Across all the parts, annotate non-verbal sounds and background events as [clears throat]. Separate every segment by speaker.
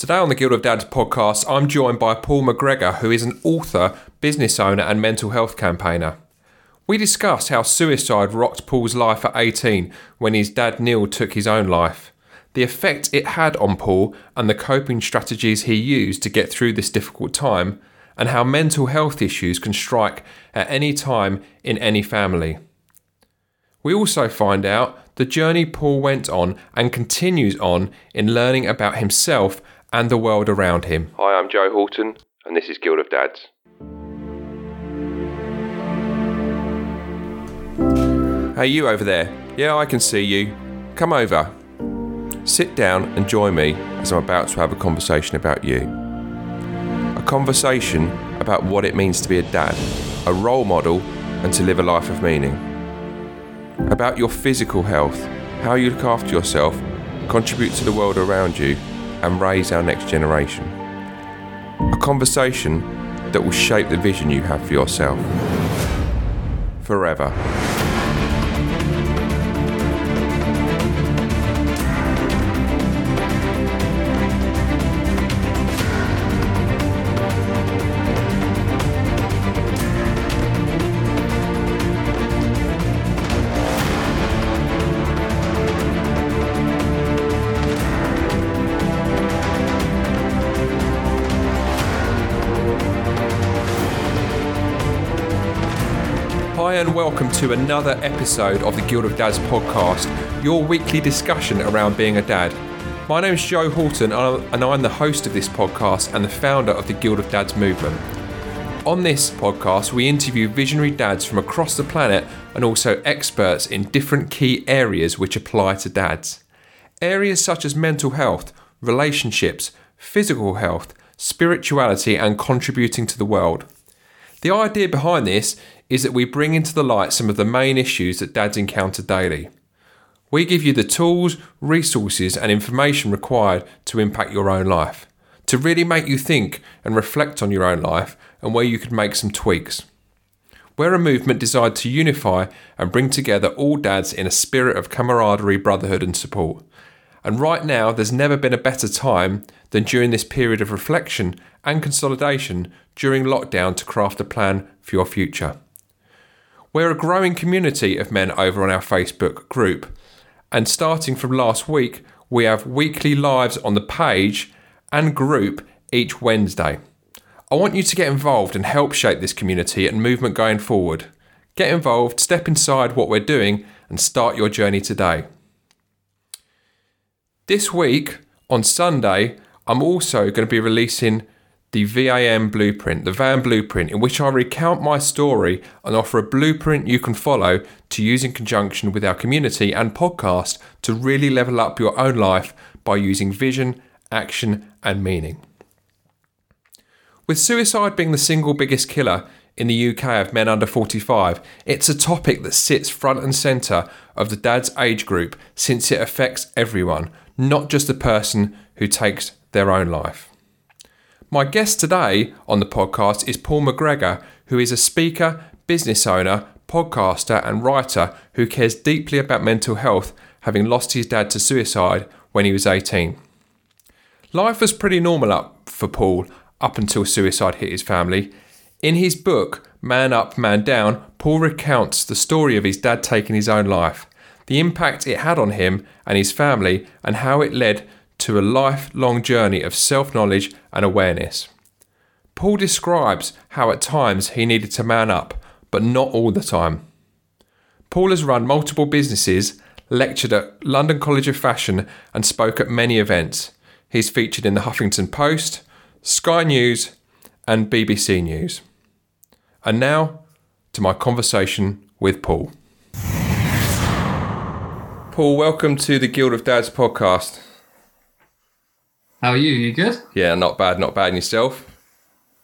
Speaker 1: Today on the Guild of Dads podcast, I'm joined by Paul McGregor, who is an author, business owner, and mental health campaigner. We discuss how suicide rocked Paul's life at 18 when his dad Neil took his own life, the effect it had on Paul, and the coping strategies he used to get through this difficult time, and how mental health issues can strike at any time in any family. We also find out the journey Paul went on and continues on in learning about himself and the world around him. Hi, I'm Joe Horton, and this is Guild of Dads. Hey, you over there. Yeah, I can see you. Come over. Sit down and join me as I'm about to have a conversation about you. A conversation about what it means to be a dad, a role model, and to live a life of meaning. About your physical health, how you look after yourself, contribute to the world around you, and raise our next generation. A conversation that will shape the vision you have for yourself. Forever. Welcome to another episode of the Guild of Dads podcast, your weekly discussion around being a dad. My name is Joe Horton, and I'm the host of this podcast and the founder of the Guild of Dads movement. On this podcast, we interview visionary dads from across the planet and also experts in different key areas which apply to dads. Areas such as mental health, relationships, physical health, spirituality, and contributing to the world. The idea behind this is that we bring into the light some of the main issues that dads encounter daily. We give you the tools, resources, and information required to impact your own life, to really make you think and reflect on your own life and where you could make some tweaks. We're a movement designed to unify and bring together all dads in a spirit of camaraderie, brotherhood, and support. And right now, there's never been a better time than during this period of reflection and consolidation during lockdown to craft a plan for your future. We're a growing community of men over on our Facebook group, and starting from last week, we have weekly lives on the page and group each Wednesday. I want you to get involved and help shape this community and movement going forward. Get involved, step inside what we're doing, and start your journey today. This week, on Sunday, I'm also going to be releasing the VAM blueprint, the VAM blueprint, in which I recount my story and offer a blueprint you can follow to use in conjunction with our community and podcast to really level up your own life by using vision, action, and meaning. With suicide being the single biggest killer in the UK of men under 45, it's a topic that sits front and centre of the dad's age group since it affects everyone, not just the person who takes their own life. My guest today on the podcast is Paul McGregor, who is a speaker, business owner, podcaster, and writer who cares deeply about mental health, having lost his dad to suicide when he was 18. Life was pretty normal up for Paul up until suicide hit his family. In his book, Man Up, Man Down, Paul recounts the story of his dad taking his own life the impact it had on him and his family, and how it led to a lifelong journey of self knowledge and awareness. Paul describes how at times he needed to man up, but not all the time. Paul has run multiple businesses, lectured at London College of Fashion, and spoke at many events. He's featured in the Huffington Post, Sky News, and BBC News. And now to my conversation with Paul. Paul, welcome to the Guild of Dads podcast.
Speaker 2: How are you? You good?
Speaker 1: Yeah, not bad, not bad. And yourself?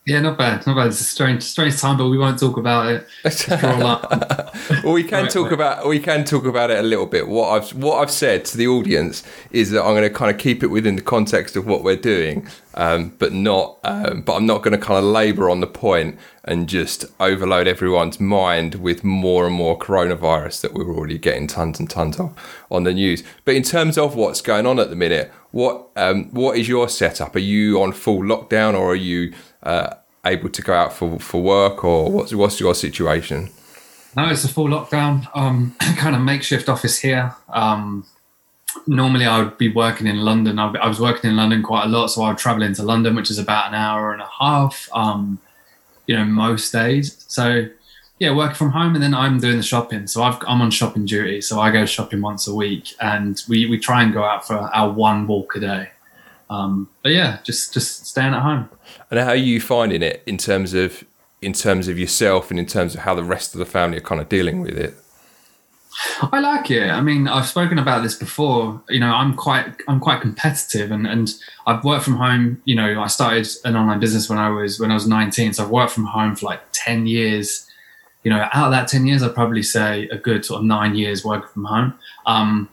Speaker 2: Yeah, not bad, not bad. It's a strange, strange time, but we won't talk about it. [laughs]
Speaker 1: well, we can talk about we can talk about it a little bit. What I've what I've said to the audience is that I'm going to kind of keep it within the context of what we're doing, um, but not. Um, but I'm not going to kind of labour on the point and just overload everyone's mind with more and more coronavirus that we're already getting tons and tons of on the news. But in terms of what's going on at the minute, what um, what is your setup? Are you on full lockdown, or are you uh, able to go out for, for work, or what's what's your situation?
Speaker 2: No, it's a full lockdown. Um, [clears throat] kind of makeshift office here. Um, normally, I would be working in London. I, was working in London quite a lot, so I would travel into London, which is about an hour and a half. Um, you know, most days. So yeah, working from home, and then I'm doing the shopping. So i am on shopping duty. So I go shopping once a week, and we we try and go out for our one walk a day. Um, but yeah, just just staying at home.
Speaker 1: And how are you finding it in terms of in terms of yourself and in terms of how the rest of the family are kind of dealing with it?
Speaker 2: I like it. I mean, I've spoken about this before. You know, I'm quite I'm quite competitive, and and I've worked from home. You know, I started an online business when I was when I was 19, so I've worked from home for like 10 years. You know, out of that 10 years, I'd probably say a good sort of nine years working from home. Um,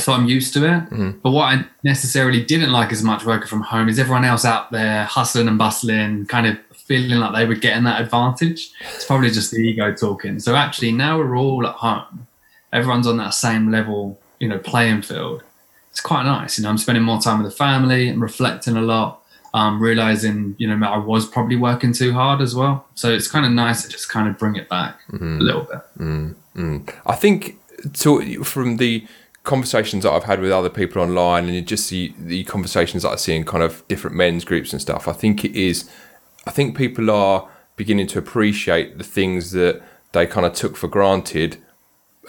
Speaker 2: so I'm used to it. Mm. But what I necessarily didn't like as much working from home is everyone else out there hustling and bustling, kind of feeling like they were getting that advantage. It's probably just the ego talking. So actually, now we're all at home. Everyone's on that same level, you know, playing field. It's quite nice. You know, I'm spending more time with the family and reflecting a lot. Um, realizing, you know, I was probably working too hard as well. So it's kind of nice to just kind of bring it back mm-hmm. a little bit.
Speaker 1: Mm-hmm. I think to, from the conversations that I've had with other people online and just the, the conversations that I see in kind of different men's groups and stuff, I think it is I think people are beginning to appreciate the things that they kind of took for granted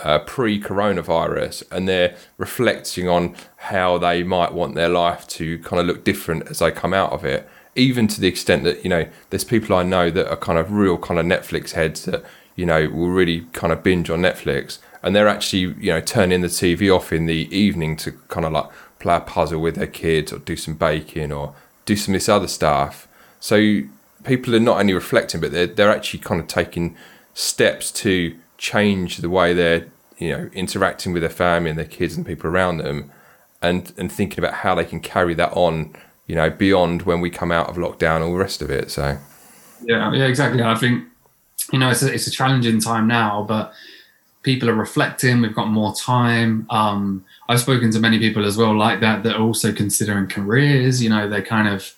Speaker 1: uh, pre coronavirus and they're reflecting on how they might want their life to kind of look different as they come out of it. Even to the extent that, you know, there's people I know that are kind of real kind of Netflix heads that, you know, will really kind of binge on Netflix and they're actually, you know, turning the TV off in the evening to kind of like play a puzzle with their kids or do some baking or do some this other stuff. So people are not only reflecting, but they're they're actually kind of taking steps to change the way they're you know interacting with their family and their kids and people around them, and and thinking about how they can carry that on, you know, beyond when we come out of lockdown all the rest of it. So,
Speaker 2: yeah, yeah, exactly. I think you know it's a, it's a challenging time now, but people are reflecting. We've got more time. Um, I've spoken to many people as well like that that are also considering careers. You know, they kind of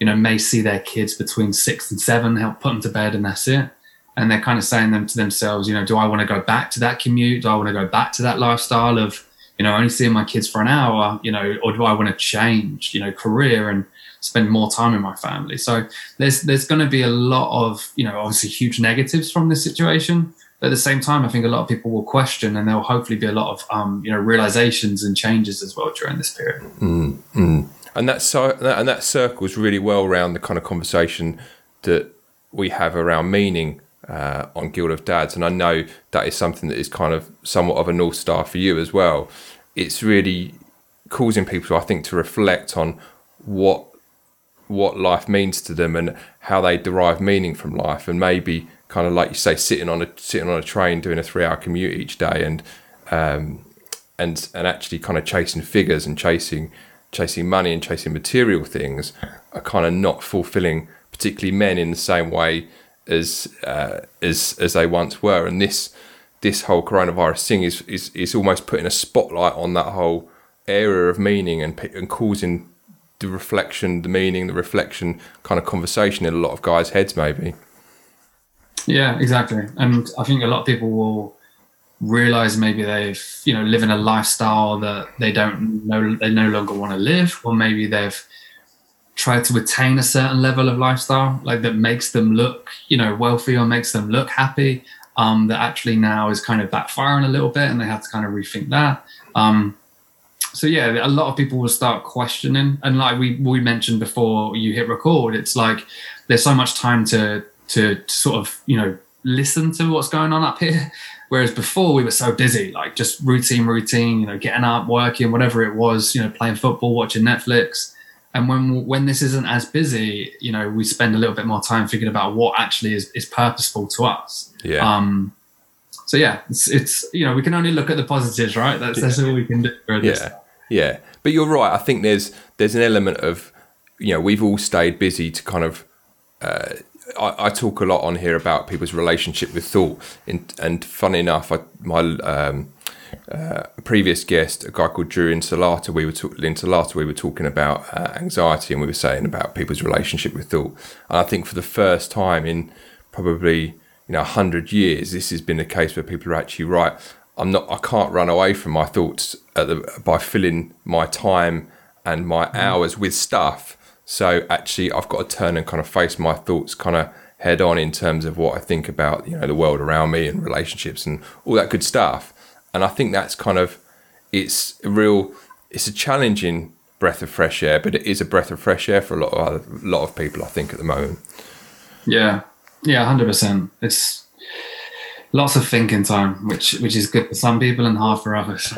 Speaker 2: you know, may see their kids between six and seven, help put them to bed, and that's it. And they're kind of saying them to themselves, you know, do I want to go back to that commute? Do I want to go back to that lifestyle of, you know, only seeing my kids for an hour, you know, or do I want to change, you know, career and spend more time with my family? So there's there's going to be a lot of, you know, obviously huge negatives from this situation. But at the same time, I think a lot of people will question, and there will hopefully be a lot of, um, you know, realizations and changes as well during this period.
Speaker 1: Mm-hmm and that so and that circles really well around the kind of conversation that we have around meaning uh, on Guild of Dads, and I know that is something that is kind of somewhat of a north star for you as well. It's really causing people, I think, to reflect on what what life means to them and how they derive meaning from life, and maybe kind of like you say, sitting on a sitting on a train doing a three hour commute each day, and um, and and actually kind of chasing figures and chasing chasing money and chasing material things are kind of not fulfilling, particularly men, in the same way as uh, as as they once were. And this this whole coronavirus thing is is is almost putting a spotlight on that whole area of meaning and and causing the reflection, the meaning, the reflection kind of conversation in a lot of guys' heads, maybe.
Speaker 2: Yeah, exactly. And I think a lot of people will realize maybe they've you know living a lifestyle that they don't know they no longer want to live or maybe they've tried to attain a certain level of lifestyle like that makes them look you know wealthy or makes them look happy um, that actually now is kind of backfiring a little bit and they have to kind of rethink that um, so yeah a lot of people will start questioning and like we we mentioned before you hit record it's like there's so much time to to sort of you know listen to what's going on up here [laughs] Whereas before we were so busy, like just routine, routine, you know, getting up, working, whatever it was, you know, playing football, watching Netflix. And when when this isn't as busy, you know, we spend a little bit more time thinking about what actually is, is purposeful to us.
Speaker 1: Yeah.
Speaker 2: Um, so yeah, it's, it's you know we can only look at the positives, right? That's that's all we can do.
Speaker 1: yeah, yeah. But you're right. I think there's there's an element of you know, we've all stayed busy to kind of. Uh, I, I, talk a lot on here about people's relationship with thought, in, and funny enough, I, my um, uh, previous guest, a guy called Drew Insalata, we were talking Insalata, we were talking about uh, anxiety, and we were saying about people's relationship with thought. And I think for the first time in probably you know hundred years, this has been the case where people are actually right. I'm not. I can't run away from my thoughts the, by filling my time and my mm. hours with stuff. So actually, I've got to turn and kind of face my thoughts, kind of head on in terms of what I think about you know the world around me and relationships and all that good stuff. And I think that's kind of it's a real it's a challenging breath of fresh air, but it is a breath of fresh air for a lot of other, a lot of people. I think at the moment.
Speaker 2: Yeah, yeah, hundred percent. It's lots of thinking time, which which is good for some people and hard for others.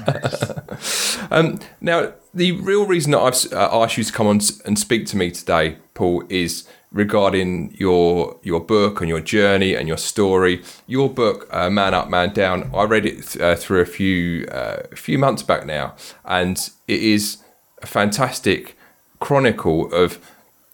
Speaker 2: [laughs]
Speaker 1: um, now, the real reason that I've uh, asked you to come on and speak to me today, Paul, is regarding your your book and your journey and your story. Your book, uh, Man Up, Man Down. I read it th- uh, through a few uh, few months back now, and it is a fantastic chronicle of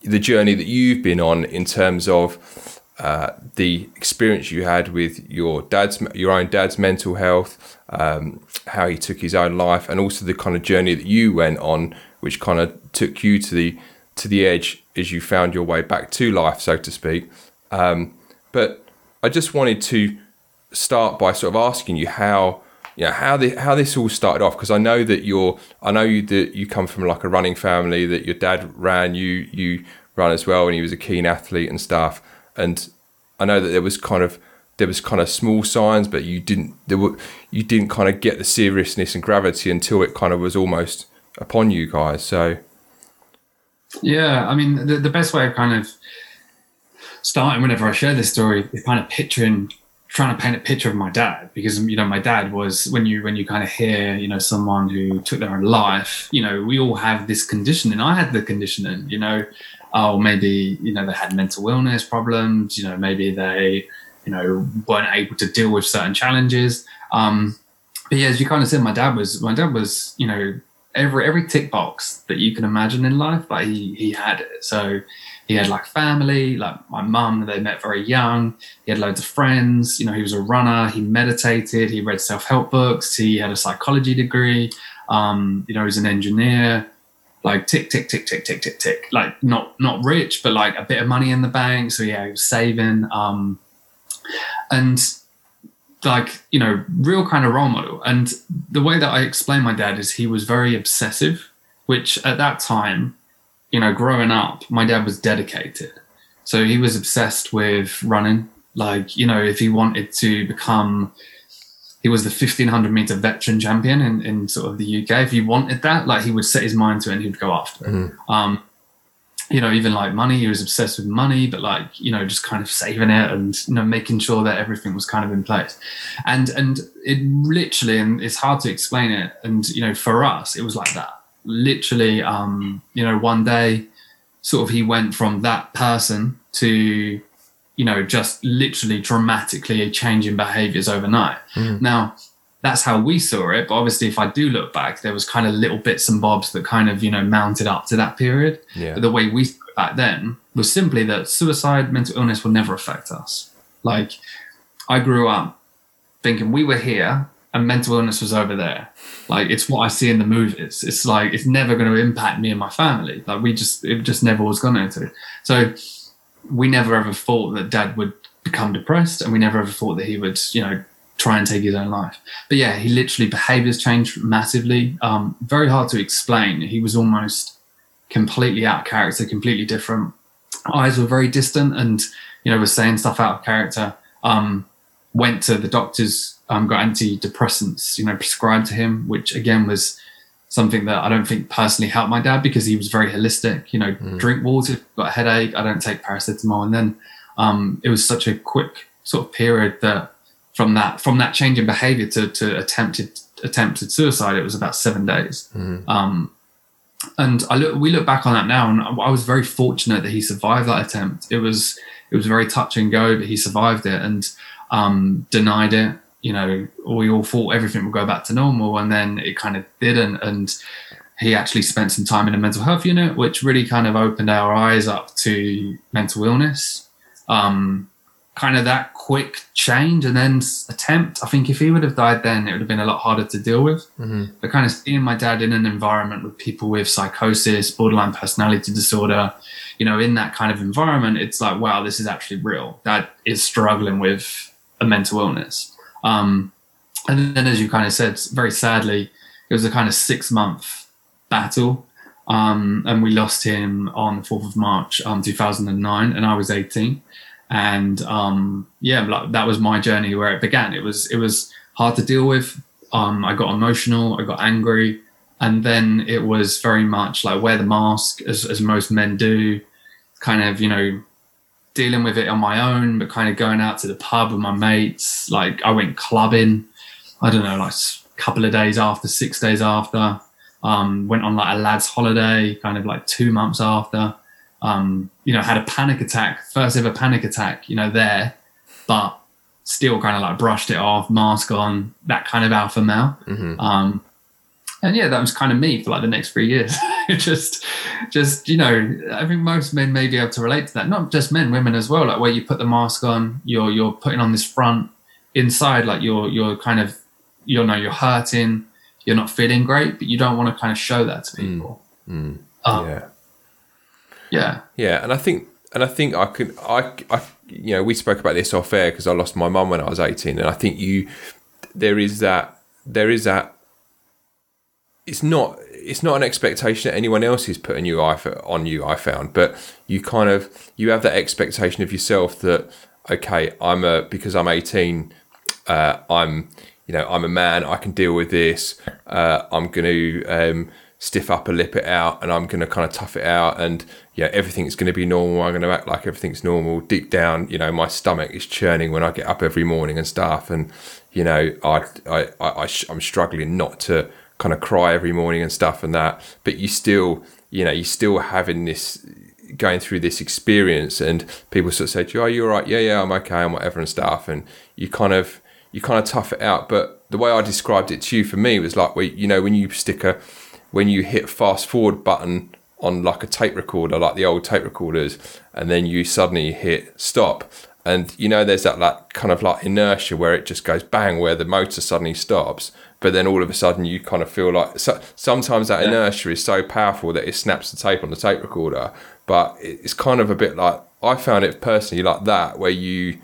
Speaker 1: the journey that you've been on in terms of uh, the experience you had with your dad's your own dad's mental health, um, how he took his own life, and also the kind of journey that you went on, which kind of took you to the to the edge as you found your way back to life, so to speak. Um, but I just wanted to start by sort of asking you how you know how the how this all started off because I know that you're I know you that you come from like a running family that your dad ran you you run as well and he was a keen athlete and stuff and I know that there was kind of there was kind of small signs, but you didn't there were you didn't kind of get the seriousness and gravity until it kind of was almost upon you guys. So
Speaker 2: yeah, I mean the, the best way of kind of starting whenever I share this story is kind of picturing trying to paint a picture of my dad because you know my dad was when you when you kind of hear you know someone who took their own life you know we all have this conditioning i had the conditioning you know oh, maybe you know they had mental illness problems. You know, maybe they you know weren't able to deal with certain challenges. Um, but yeah, as you kind of said, my dad was my dad was you know every every tick box that you can imagine in life, but he he had it. So he had like family, like my mum. They met very young. He had loads of friends. You know, he was a runner. He meditated. He read self help books. He had a psychology degree. Um, you know, he's an engineer like tick tick tick tick tick tick tick like not not rich but like a bit of money in the bank so yeah he was saving um and like you know real kind of role model and the way that i explain my dad is he was very obsessive which at that time you know growing up my dad was dedicated so he was obsessed with running like you know if he wanted to become he was the 1500 meter veteran champion in, in sort of the UK. If he wanted that, like he would set his mind to it and he'd go after it. Mm-hmm. Um, you know, even like money, he was obsessed with money, but like, you know, just kind of saving it and, you know, making sure that everything was kind of in place. And, and it literally, and it's hard to explain it. And, you know, for us, it was like that. Literally, um, you know, one day, sort of he went from that person to you know, just literally dramatically a change in behaviors overnight. Mm. Now, that's how we saw it. But obviously, if I do look back, there was kind of little bits and bobs that kind of, you know, mounted up to that period. Yeah. But the way we back then was simply that suicide, mental illness will never affect us. Like, I grew up thinking we were here and mental illness was over there. Like, it's what I see in the movies. It's like, it's never going to impact me and my family. Like, we just, it just never was going to. So, we never ever thought that dad would become depressed and we never ever thought that he would, you know, try and take his own life. But yeah, he literally behaviors changed massively. Um, very hard to explain. He was almost completely out of character, completely different. Eyes were very distant and, you know, was saying stuff out of character. Um, went to the doctors, um, got antidepressants, you know, prescribed to him, which again was something that I don't think personally helped my dad because he was very holistic. You know, mm. drink water, got a headache, I don't take paracetamol, and then um, it was such a quick sort of period that from that from that change in behavior to, to attempted attempted suicide, it was about seven days. Mm. Um, and I look, we look back on that now, and I was very fortunate that he survived that attempt. It was it was very touch and go, but he survived it and um, denied it you know, we all thought everything would go back to normal, and then it kind of didn't. And he actually spent some time in a mental health unit, which really kind of opened our eyes up to mental illness. Um, kind of that quick change and then attempt. I think if he would have died then, it would have been a lot harder to deal with. Mm-hmm. But kind of seeing my dad in an environment with people with psychosis, borderline personality disorder, you know, in that kind of environment, it's like, wow, this is actually real. That is struggling with a mental illness. Um, and then, as you kind of said, very sadly, it was a kind of six month battle. Um, and we lost him on the 4th of March, um, 2009, and I was 18 and um, yeah, like, that was my journey where it began. It was it was hard to deal with. Um, I got emotional, I got angry, and then it was very much like wear the mask as as most men do, kind of you know dealing with it on my own, but kind of going out to the pub with my mates. Like I went clubbing. I don't know, like a couple of days after, six days after. Um, went on like a lad's holiday, kind of like two months after um, you know, had a panic attack, first ever panic attack, you know, there, but still kind of like brushed it off, mask on, that kind of alpha male. Mm-hmm. Um, and yeah, that was kind of me for like the next three years. [laughs] just, just you know, I think most men may be able to relate to that. Not just men, women as well. Like where you put the mask on, you're you're putting on this front. Inside, like you're you're kind of, you know, you're hurting, you're not feeling great, but you don't want to kind of show that to mm. people.
Speaker 1: Mm. Mm. Um, yeah.
Speaker 2: Yeah.
Speaker 1: Yeah, and I think and I think I could I, I you know we spoke about this off air because I lost my mum when I was eighteen, and I think you there is that there is that it's not it's not an expectation that anyone else is putting you on you. I found, but you kind of you have that expectation of yourself that okay, I'm a because I'm eighteen, uh, I'm you know I'm a man. I can deal with this. Uh, I'm going to um, stiff upper lip it out, and I'm going to kind of tough it out and yeah, everything's going to be normal. I'm going to act like everything's normal. Deep down, you know, my stomach is churning when I get up every morning and stuff. And, you know, I, I, I, I I'm struggling not to kind of cry every morning and stuff and that. But you still, you know, you're still having this, going through this experience and people sort of say to you, oh, you're right. Yeah, yeah, I'm okay and whatever and stuff. And you kind of, you kind of tough it out. But the way I described it to you for me was like, we you know, when you stick a, when you hit fast forward button on like a tape recorder, like the old tape recorders, and then you suddenly hit stop. And you know, there's that like kind of like inertia where it just goes bang, where the motor suddenly stops, but then all of a sudden you kind of feel like so, sometimes that yeah. inertia is so powerful that it snaps the tape on the tape recorder. But it's kind of a bit like I found it personally like that, where you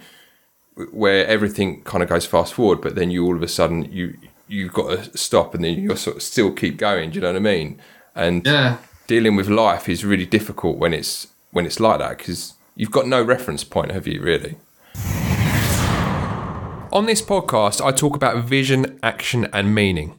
Speaker 1: where everything kind of goes fast forward, but then you all of a sudden you you've got to stop and then you sort of still keep going. Do you know what I mean? And
Speaker 2: yeah,
Speaker 1: dealing with life is really difficult when it's when it's like that because you've got no reference point, have you? Really. On this podcast, I talk about vision, action, and meaning.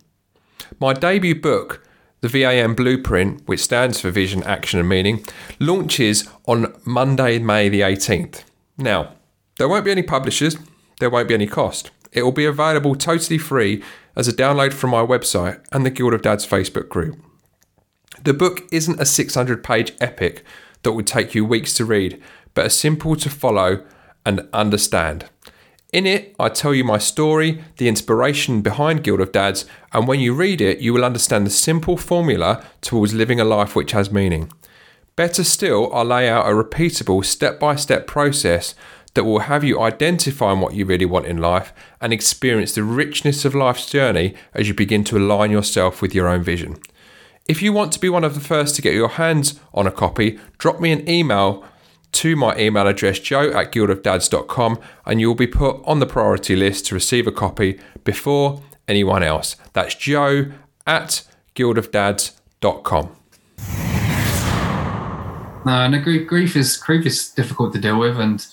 Speaker 1: My debut book, The VAM Blueprint, which stands for Vision, Action, and Meaning, launches on Monday, May the 18th. Now, there won't be any publishers, there won't be any cost. It will be available totally free as a download from my website and the Guild of Dads Facebook group. The book isn't a 600 page epic that would take you weeks to read, but a simple to follow and understand. In it, I tell you my story, the inspiration behind Guild of Dads, and when you read it, you will understand the simple formula towards living a life which has meaning. Better still, I lay out a repeatable step by step process that will have you identifying what you really want in life and experience the richness of life's journey as you begin to align yourself with your own vision. If you want to be one of the first to get your hands on a copy, drop me an email to my email address joe at guildofdads.com and you'll be put on the priority list to receive a copy before anyone else. That's joe at guildofdads.com.
Speaker 2: No, and grief, grief is grief is difficult to deal with, and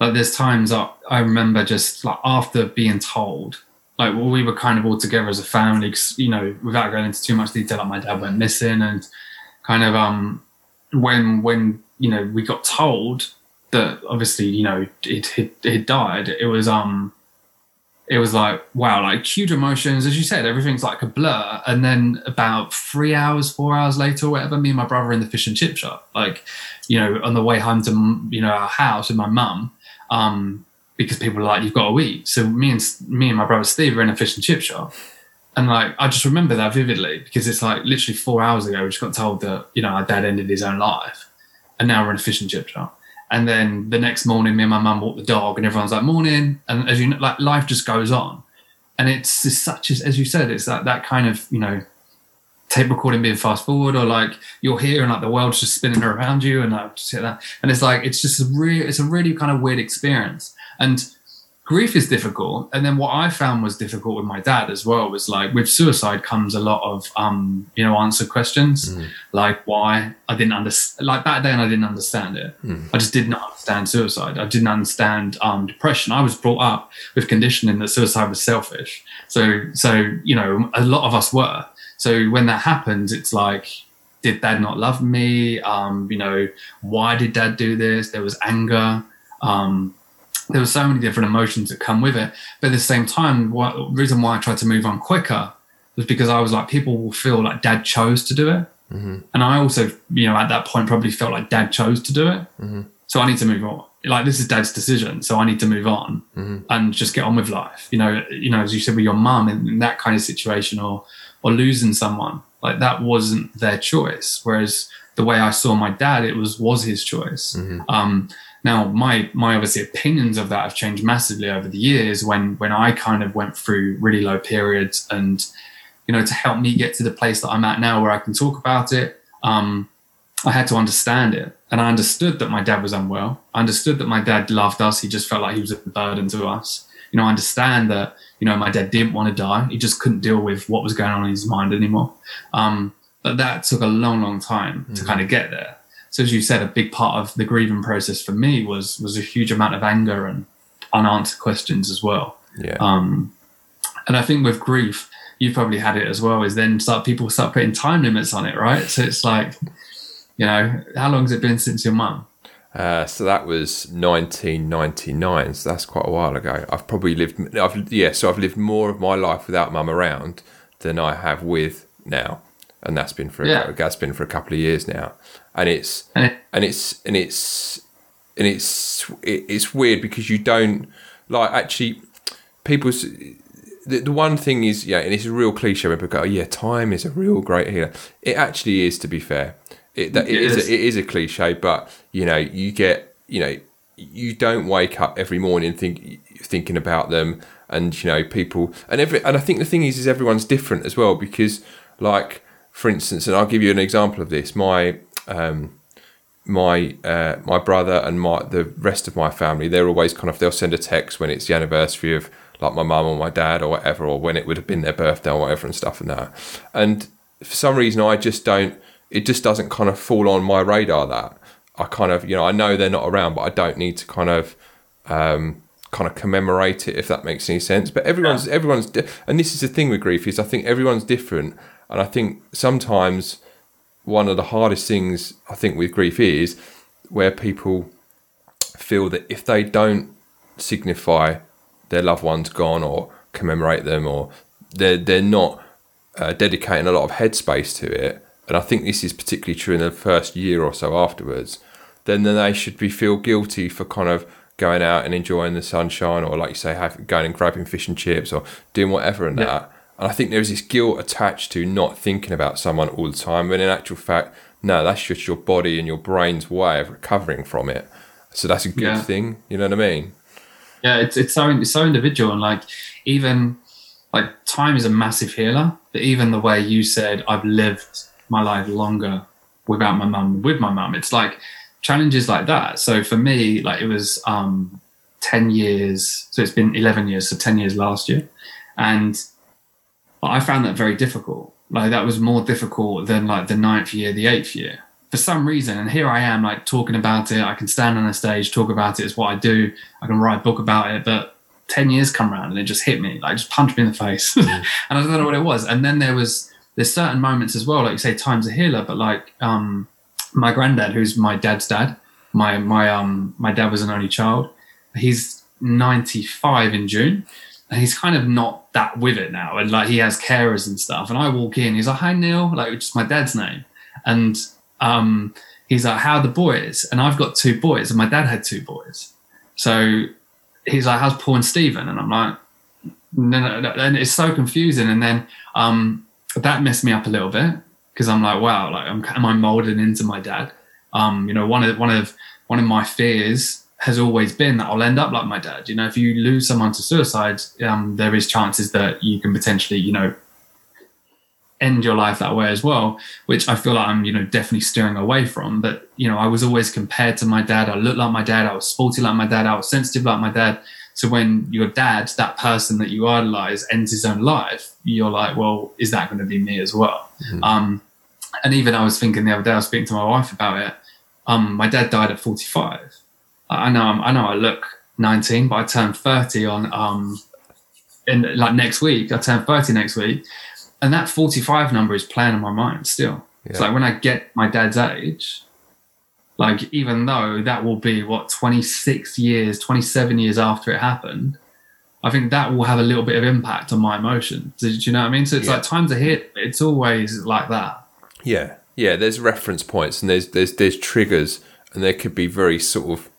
Speaker 2: like there's times I, I remember just like after being told like well, we were kind of all together as a family you know without going into too much detail like my dad went missing and kind of um when when you know we got told that obviously you know it it died it was um it was like wow like huge emotions. As you said everything's like a blur. And then about three hours four hours later or whatever me and my brother in the fish and chip shop like you know on the way home to you know our house with my mum um because people are like, you've got to eat. So me and me and my brother Steve are in a fish and chip shop, and like I just remember that vividly because it's like literally four hours ago we just got told that you know our dad ended his own life, and now we're in a fish and chip shop. And then the next morning, me and my mum walk the dog, and everyone's like morning, and as you know, like life just goes on, and it's, it's such as as you said, it's that that kind of you know tape recording being fast forward or like you're here and like the world's just spinning around you and like just that. And it's like it's just a real it's a really kind of weird experience. And grief is difficult. And then what i found was difficult with my dad as well was like with suicide comes a lot of um you know answer questions. Mm. like why i didn't understand like back then i didn't understand it. Mm. i just did not understand suicide. I didn't understand um depression. I was brought up with conditioning that suicide was selfish. So so you know a lot of us were so when that happens it's like did dad not love me um you know why did dad do this there was anger um there were so many different emotions that come with it. But at the same time, what reason why I tried to move on quicker was because I was like, people will feel like dad chose to do it. Mm-hmm. And I also, you know, at that point probably felt like dad chose to do it. Mm-hmm. So I need to move on. Like this is dad's decision. So I need to move on mm-hmm. and just get on with life. You know, you know, as you said with your mum in, in that kind of situation or or losing someone, like that wasn't their choice. Whereas the way I saw my dad, it was was his choice. Mm-hmm. Um, now, my my obviously opinions of that have changed massively over the years. When when I kind of went through really low periods, and you know, to help me get to the place that I'm at now, where I can talk about it, um, I had to understand it, and I understood that my dad was unwell. I understood that my dad loved us. He just felt like he was a burden to us. You know, I understand that you know my dad didn't want to die. He just couldn't deal with what was going on in his mind anymore. Um, but that took a long, long time mm-hmm. to kind of get there so as you said, a big part of the grieving process for me was was a huge amount of anger and unanswered questions as well.
Speaker 1: Yeah.
Speaker 2: Um, and I think with grief, you've probably had it as well. Is then start people start putting time limits on it, right? So it's like, you know, how long has it been since your mum?
Speaker 1: Uh, so that was 1999. So that's quite a while ago. I've probably lived, I've, yeah. So I've lived more of my life without mum around than I have with now, and that's been for yeah. that's been for a couple of years now and it's and it's and it's and it's it's weird because you don't like actually people's the, the one thing is yeah and it's a real cliche when people go oh, yeah time is a real great healer it actually is to be fair it, that, it, it is, is a, it is a cliche but you know you get you know you don't wake up every morning think thinking about them and you know people and every and I think the thing is is everyone's different as well because like for instance and I'll give you an example of this my um, my uh, my brother and my the rest of my family, they're always kind of they'll send a text when it's the anniversary of like my mum or my dad or whatever, or when it would have been their birthday or whatever and stuff and that. And for some reason, I just don't. It just doesn't kind of fall on my radar that I kind of you know I know they're not around, but I don't need to kind of. Um, kind of commemorate it if that makes any sense but everyone's yeah. everyone's di- and this is the thing with grief is i think everyone's different and i think sometimes one of the hardest things I think with grief is where people feel that if they don't signify their loved ones gone or commemorate them or they're they're not uh, dedicating a lot of headspace to it and I think this is particularly true in the first year or so afterwards then then they should be feel guilty for kind of going out and enjoying the sunshine or like you say have, going and grabbing fish and chips or doing whatever and yeah. that and I think there's this guilt attached to not thinking about someone all the time, when in actual fact, no, that's just your body and your brain's way of recovering from it. So that's a good yeah. thing. You know what I mean?
Speaker 2: Yeah, it's it's so it's so individual and like even like time is a massive healer. But even the way you said I've lived my life longer without my mum, with my mum, it's like challenges like that. So for me, like it was um 10 years, so it's been 11 years, so 10 years last year. And I found that very difficult. Like that was more difficult than like the ninth year, the eighth year. For some reason, and here I am like talking about it. I can stand on a stage, talk about it. It's what I do. I can write a book about it. But 10 years come around and it just hit me, like just punched me in the face. [laughs] And I don't know what it was. And then there was there's certain moments as well, like you say, time's a healer, but like um my granddad, who's my dad's dad, my my um my dad was an only child. He's 95 in June and he's kind of not that with it now. And like he has carers and stuff. And I walk in, he's like, "Hi Neil," like which is my dad's name, and um, he's like, "How are the boys?" And I've got two boys, and my dad had two boys. So he's like, "How's Paul and Stephen?" And I'm like, no, no, no, and it's so confusing. And then um, that messed me up a little bit because I'm like, wow, like, I'm, am I molded into my dad? Um, you know, one of one of one of my fears has always been that I'll end up like my dad. You know, if you lose someone to suicide, um, there is chances that you can potentially, you know, end your life that way as well, which I feel like I'm, you know, definitely steering away from. But, you know, I was always compared to my dad. I looked like my dad. I was sporty like my dad. I was sensitive like my dad. So when your dad, that person that you idolize, ends his own life, you're like, well, is that going to be me as well? Mm-hmm. Um, and even I was thinking the other day, I was speaking to my wife about it. Um, my dad died at 45. I know, I'm, I know, I look 19, but I turn 30 on um, in like next week. I turn 30 next week, and that 45 number is playing in my mind still. Yeah. It's like when I get my dad's age, like even though that will be what 26 years, 27 years after it happened, I think that will have a little bit of impact on my emotions. Do you know what I mean? So it's yeah. like times hit. It's always like that.
Speaker 1: Yeah, yeah. There's reference points and there's there's there's triggers, and there could be very sort of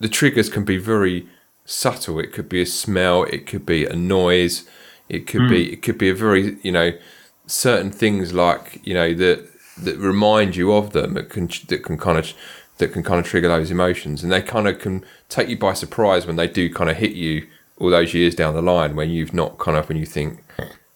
Speaker 1: the triggers can be very subtle. It could be a smell. It could be a noise. It could mm. be it could be a very you know certain things like you know that that remind you of them that can that can kind of that can kind of trigger those emotions and they kind of can take you by surprise when they do kind of hit you all those years down the line when you've not kind of when you think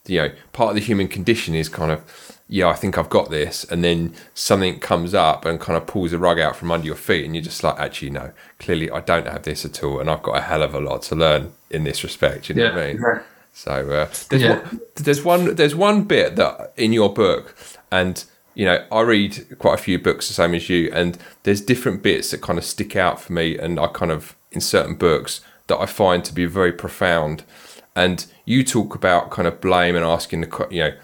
Speaker 1: you know part of the human condition is kind of yeah, I think I've got this, and then something comes up and kind of pulls the rug out from under your feet, and you're just like, actually, no, clearly I don't have this at all, and I've got a hell of a lot to learn in this respect. You know yeah, what I mean? Right. So uh, there's yeah. one, there's one there's one bit that in your book, and you know I read quite a few books the same as you, and there's different bits that kind of stick out for me, and I kind of in certain books that I find to be very profound, and you talk about kind of blame and asking the you know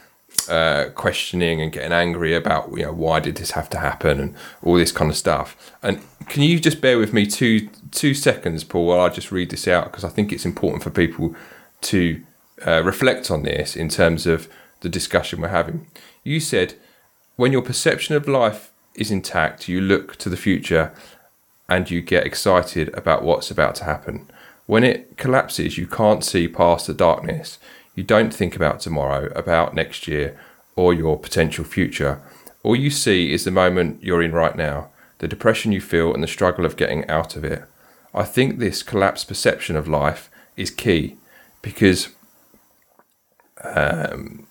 Speaker 1: uh, questioning and getting angry about you know why did this have to happen and all this kind of stuff. And can you just bear with me two two seconds, Paul, while I just read this out because I think it's important for people to uh, reflect on this in terms of the discussion we're having. You said when your perception of life is intact, you look to the future and you get excited about what's about to happen. When it collapses, you can't see past the darkness. You don't think about tomorrow, about next year, or your potential future. All you see is the moment you're in right now, the depression you feel, and the struggle of getting out of it. I think this collapsed perception of life is key because um,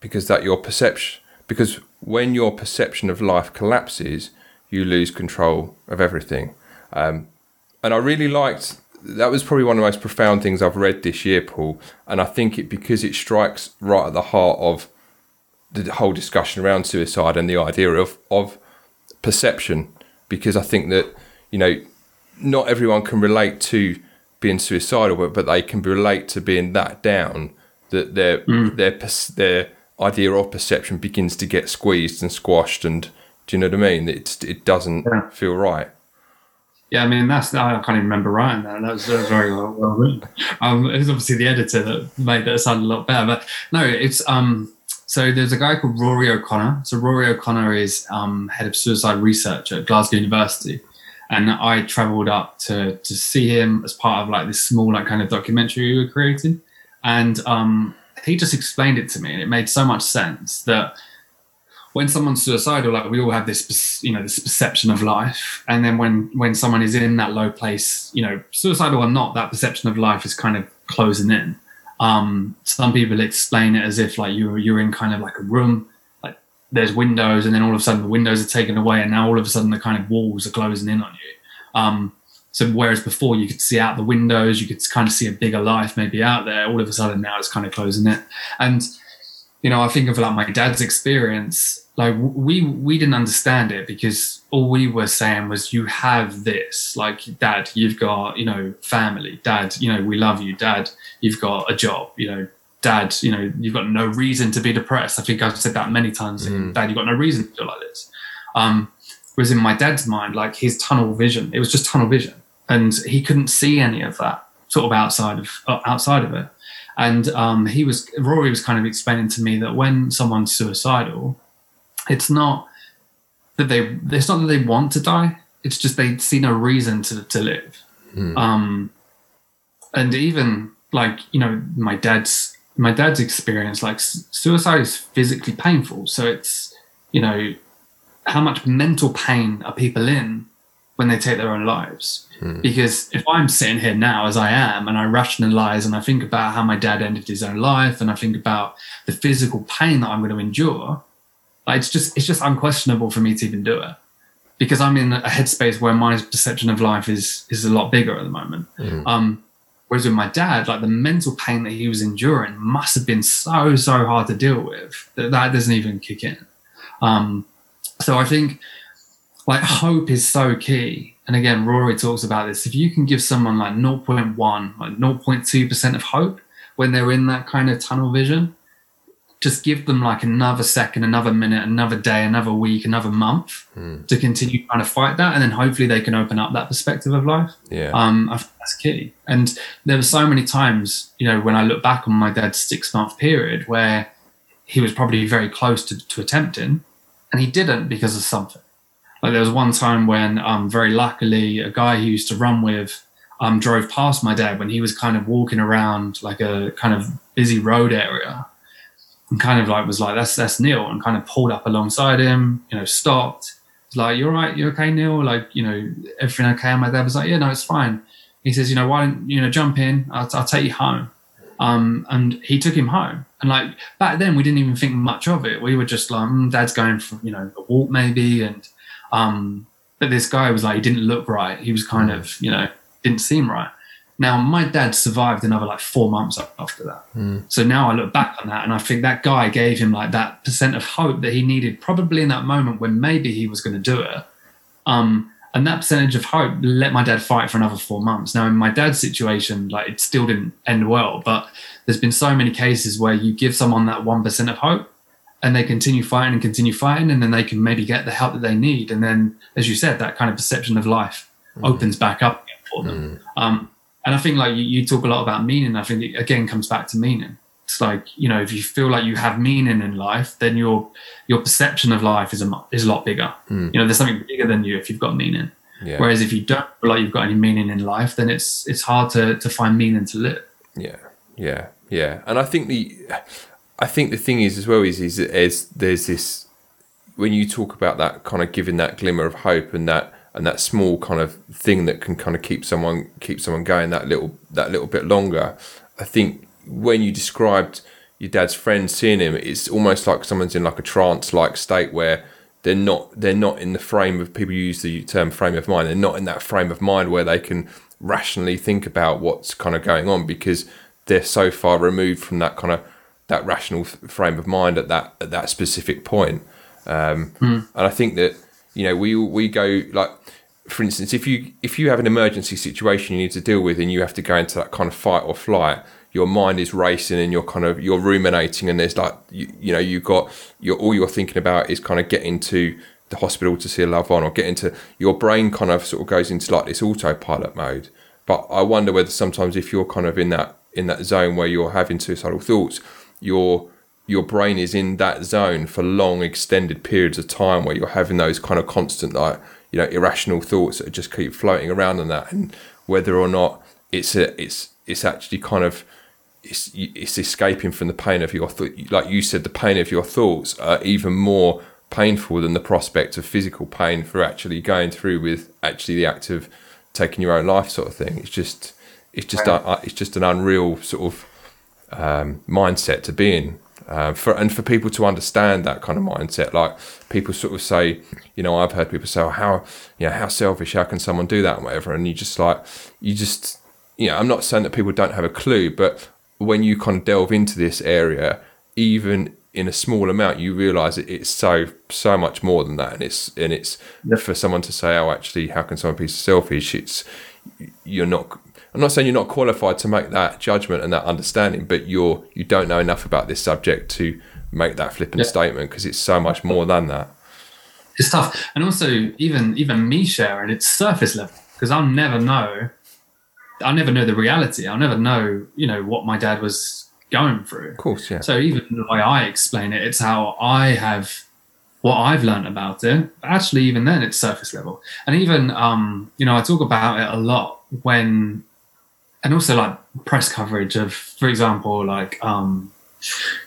Speaker 1: because that your perception because when your perception of life collapses, you lose control of everything. Um, and I really liked that was probably one of the most profound things I've read this year, Paul. And I think it because it strikes right at the heart of the whole discussion around suicide and the idea of of perception. Because I think that you know not everyone can relate to being suicidal, but, but they can relate to being that down that their mm. their their idea of perception begins to get squeezed and squashed. And do you know what I mean? It it doesn't yeah. feel right.
Speaker 2: Yeah, I mean that's I can't even remember writing that. That was, that was very well, well written. Um, it was obviously the editor that made that sound a lot better. But no, it's um. So there's a guy called Rory O'Connor. So Rory O'Connor is um, head of suicide research at Glasgow University, and I travelled up to to see him as part of like this small like kind of documentary we were creating, and um, he just explained it to me, and it made so much sense that when someone's suicidal, like we all have this, you know, this perception of life, and then when when someone is in that low place, you know, suicidal or not, that perception of life is kind of closing in. Um, some people explain it as if like you're you're in kind of like a room, like there's windows, and then all of a sudden the windows are taken away, and now all of a sudden the kind of walls are closing in on you. Um, so whereas before you could see out the windows, you could kind of see a bigger life maybe out there. All of a sudden now it's kind of closing it, and you know, I think of like my dad's experience. Like we we didn't understand it because all we were saying was, "You have this." Like, Dad, you've got you know family. Dad, you know we love you. Dad, you've got a job. You know, Dad, you know you've got no reason to be depressed. I think I've said that many times. Mm. Dad, you've got no reason to feel like this. Um, whereas in my dad's mind, like his tunnel vision, it was just tunnel vision, and he couldn't see any of that sort of outside of uh, outside of it. And um, he was Rory was kind of explaining to me that when someone's suicidal, it's not that they it's not that they want to die. It's just they see no reason to to live. Mm. Um, and even like you know my dad's my dad's experience like suicide is physically painful so it's you know how much mental pain are people in when they take their own lives hmm. because if i'm sitting here now as i am and i rationalize and i think about how my dad ended his own life and i think about the physical pain that i'm going to endure like it's just it's just unquestionable for me to even do it because i'm in a headspace where my perception of life is is a lot bigger at the moment hmm. um Whereas with my dad, like the mental pain that he was enduring must have been so, so hard to deal with that that doesn't even kick in. Um, so I think like hope is so key. And again, Rory talks about this. If you can give someone like 0.1, like 0.2% of hope when they're in that kind of tunnel vision, just give them like another second, another minute, another day, another week, another month mm. to continue trying to fight that, and then hopefully they can open up that perspective of life.
Speaker 1: Yeah,
Speaker 2: um, I think that's key. And there were so many times, you know, when I look back on my dad's six month period where he was probably very close to, to attempting, and he didn't because of something. Like there was one time when, um, very luckily, a guy he used to run with. Um, drove past my dad when he was kind of walking around like a kind of busy road area and kind of like was like, that's that's Neil, and kind of pulled up alongside him, you know, stopped. Was like, you're right, you okay, Neil? Like, you know, everything okay? And my dad was like, yeah, no, it's fine. He says, you know, why don't you know jump in? I'll, I'll take you home. Um, and he took him home. And like back then, we didn't even think much of it. We were just like, mm, Dad's going for you know a walk maybe, and um, but this guy was like, he didn't look right. He was kind of you know didn't seem right. Now, my dad survived another like four months after that. Mm. So now I look back on that and I think that guy gave him like that percent of hope that he needed probably in that moment when maybe he was going to do it. Um, and that percentage of hope let my dad fight for another four months. Now, in my dad's situation, like it still didn't end well, but there's been so many cases where you give someone that 1% of hope and they continue fighting and continue fighting, and then they can maybe get the help that they need. And then, as you said, that kind of perception of life mm. opens back up for them. Mm. Um, and I think like you, you talk a lot about meaning. I think it again comes back to meaning. It's like you know, if you feel like you have meaning in life, then your your perception of life is a is a lot bigger. Mm. You know, there's something bigger than you if you've got meaning. Yeah. Whereas if you don't feel like you've got any meaning in life, then it's it's hard to to find meaning to live.
Speaker 1: Yeah, yeah, yeah. And I think the I think the thing is as well is is, is there's this when you talk about that kind of giving that glimmer of hope and that and that small kind of thing that can kind of keep someone keep someone going that little that little bit longer. I think when you described your dad's friend seeing him, it's almost like someone's in like a trance like state where they're not they're not in the frame of people use the term frame of mind. They're not in that frame of mind where they can rationally think about what's kind of going on because they're so far removed from that kind of that rational frame of mind at that at that specific point. Um, mm. And I think that you know we we go like for instance, if you if you have an emergency situation you need to deal with and you have to go into that kind of fight or flight, your mind is racing and you're kind of you're ruminating and there's like you, you know you've got you're all you're thinking about is kind of getting to the hospital to see a loved one or get into your brain kind of sort of goes into like this autopilot mode. But I wonder whether sometimes if you're kind of in that in that zone where you're having suicidal thoughts, your your brain is in that zone for long extended periods of time where you're having those kind of constant like you know irrational thoughts that just keep floating around and that and whether or not it's a, it's it's actually kind of it's it's escaping from the pain of your thought like you said the pain of your thoughts are even more painful than the prospect of physical pain for actually going through with actually the act of taking your own life sort of thing. It's just it's just a, it's just an unreal sort of um, mindset to be in uh, for and for people to understand that kind of mindset, like people sort of say, you know, I've heard people say, oh, "How, you know, how selfish? How can someone do that?" and whatever. And you just like, you just, you know, I'm not saying that people don't have a clue, but when you kind of delve into this area, even in a small amount, you realise that it's so so much more than that, and it's and it's yep. for someone to say, "Oh, actually, how can someone be selfish?" It's you're not I'm not saying you're not qualified to make that judgment and that understanding, but you're you don't know enough about this subject to make that flippant yeah. statement because it's so much more than that.
Speaker 2: It's tough, and also even even me sharing it's surface level because I'll never know. I'll never know the reality. I'll never know, you know, what my dad was going through.
Speaker 1: Of course, yeah.
Speaker 2: So even the way I explain it, it's how I have what I've learned about it. Actually, even then, it's surface level. And even, um, you know, I talk about it a lot when and also like press coverage of, for example, like um,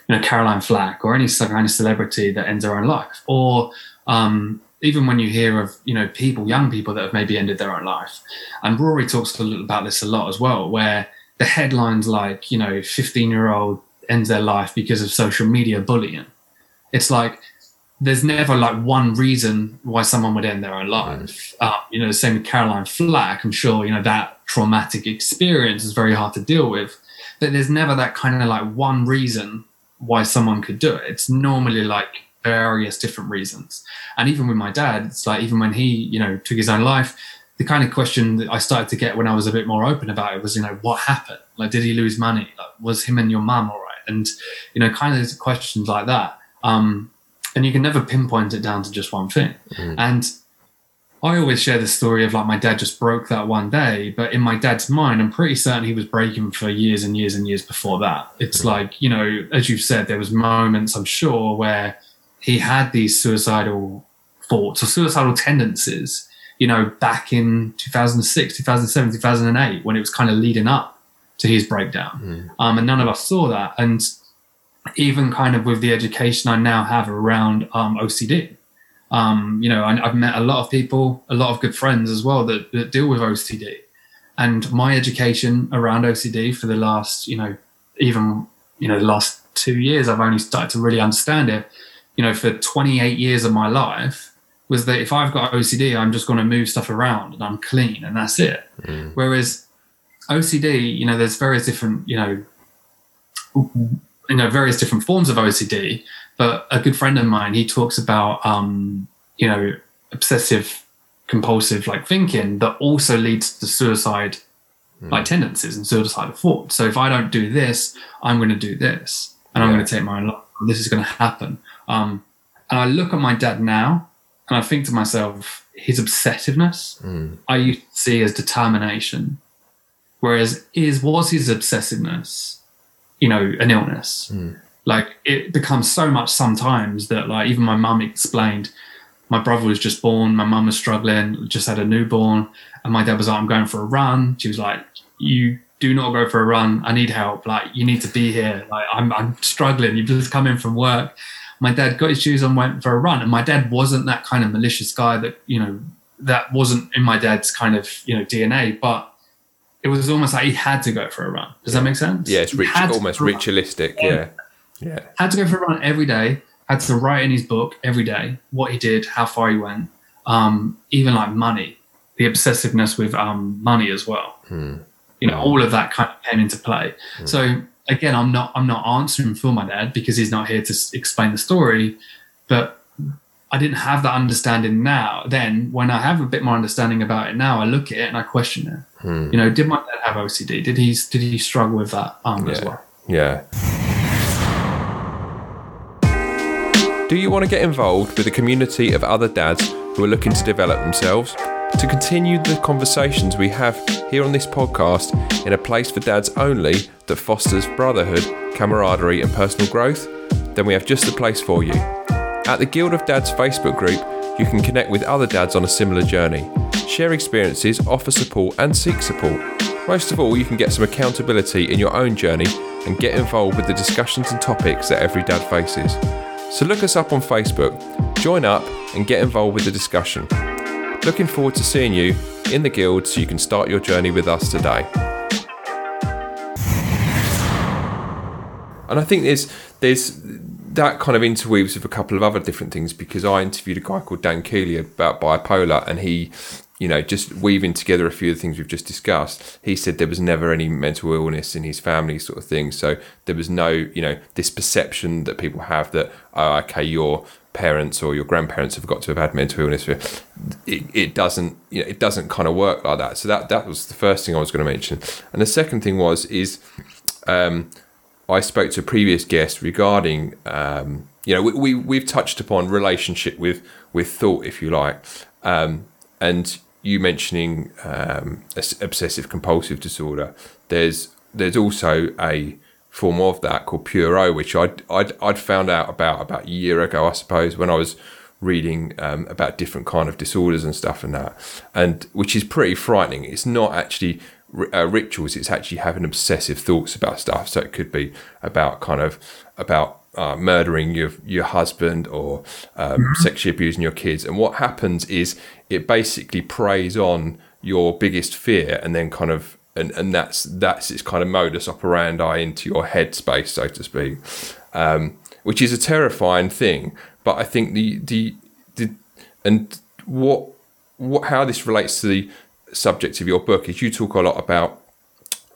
Speaker 2: you know Caroline Flack or any kind of celebrity that ends their own life, or um, even when you hear of you know people, young people that have maybe ended their own life, and Rory talks a little about this a lot as well, where the headlines like you know 15 year old ends their life because of social media bullying. It's like there's never like one reason why someone would end their own life. Uh, you know, the same with Caroline Flack. I'm sure you know that traumatic experience is very hard to deal with. But there's never that kind of like one reason why someone could do it. It's normally like various different reasons. And even with my dad, it's like even when he you know took his own life, the kind of question that I started to get when I was a bit more open about it was, you know, what happened? Like, did he lose money? Like, was him and your mum all right? And you know, kind of questions like that. Um, and you can never pinpoint it down to just one thing. Mm. And I always share the story of like my dad just broke that one day, but in my dad's mind, I'm pretty certain he was breaking for years and years and years before that. It's mm. like, you know, as you've said, there was moments, I'm sure, where he had these suicidal thoughts or suicidal tendencies, you know, back in 2006, 2007, 2008, when it was kind of leading up to his breakdown. Mm. Um, and none of us saw that. And even kind of with the education I now have around um, OCD. Um, you know, I, have met a lot of people, a lot of good friends as well that, that deal with OCD. And my education around OCD for the last, you know, even, you know, the last two years, I've only started to really understand it. You know, for 28 years of my life, was that if I've got OCD, I'm just going to move stuff around and I'm clean and that's it. Mm. Whereas OCD, you know, there's various different, you know, you know various different forms of OCD. But a good friend of mine, he talks about um, you know obsessive compulsive like thinking that also leads to suicide mm. like tendencies and suicidal thoughts. So if I don't do this, I'm going to do this, and yeah. I'm going to take my own life. This is going to happen. Um, and I look at my dad now, and I think to myself, his obsessiveness mm. I used to see as determination, whereas is was his obsessiveness you know, an illness. Mm. Like it becomes so much sometimes that like even my mum explained, my brother was just born, my mum was struggling, just had a newborn, and my dad was like, I'm going for a run. She was like, You do not go for a run. I need help. Like you need to be here. Like I'm I'm struggling. You've just come in from work. My dad got his shoes on, went for a run. And my dad wasn't that kind of malicious guy that, you know, that wasn't in my dad's kind of, you know, DNA. But it was almost like he had to go for a run. Does
Speaker 1: yeah.
Speaker 2: that make sense?
Speaker 1: Yeah, it's rich, almost ritualistic. Yeah. yeah.
Speaker 2: Had to go for a run every day. Had to write in his book every day what he did, how far he went. Um, even like money, the obsessiveness with um, money as well. Hmm. You know, all of that kind of came into play. Hmm. So again, I'm not I'm not answering for my dad because he's not here to explain the story, but I didn't have that understanding now. Then, when I have a bit more understanding about it now, I look at it and I question it. Hmm. You know, did my dad have OCD? Did he did he struggle with that um,
Speaker 1: yeah.
Speaker 2: as well?
Speaker 1: Yeah. Do you want to get involved with a community of other dads who are looking to develop themselves? To continue the conversations we have here on this podcast in a place for dads only that fosters brotherhood, camaraderie, and personal growth? Then we have just the place for you. At the Guild of Dads Facebook group, you can connect with other dads on a similar journey, share experiences, offer support, and seek support. Most of all, you can get some accountability in your own journey and get involved with the discussions and topics that every dad faces. So look us up on Facebook, join up, and get involved with the discussion. Looking forward to seeing you in the Guild so you can start your journey with us today. And I think there's there's that kind of interweaves with a couple of other different things because I interviewed a guy called Dan Keeley about bipolar and he, you know, just weaving together a few of the things we've just discussed, he said there was never any mental illness in his family, sort of thing. So there was no, you know, this perception that people have that, oh, okay, your parents or your grandparents have got to have had mental illness. It, it doesn't, you know, it doesn't kind of work like that. So that that was the first thing I was going to mention, and the second thing was is. Um, I spoke to a previous guest regarding, um, you know, we, we have touched upon relationship with with thought, if you like, um, and you mentioning um, obsessive compulsive disorder. There's there's also a form of that called Pure O, which I'd, I'd, I'd found out about about a year ago, I suppose, when I was reading um, about different kind of disorders and stuff and that, and which is pretty frightening. It's not actually uh, rituals, it's actually having obsessive thoughts about stuff. So it could be about kind of about uh, murdering your your husband or um, mm-hmm. sexually abusing your kids. And what happens is it basically preys on your biggest fear, and then kind of and, and that's that's its kind of modus operandi into your headspace, so to speak, um, which is a terrifying thing. But I think the the, the and what what how this relates to the subject of your book is you talk a lot about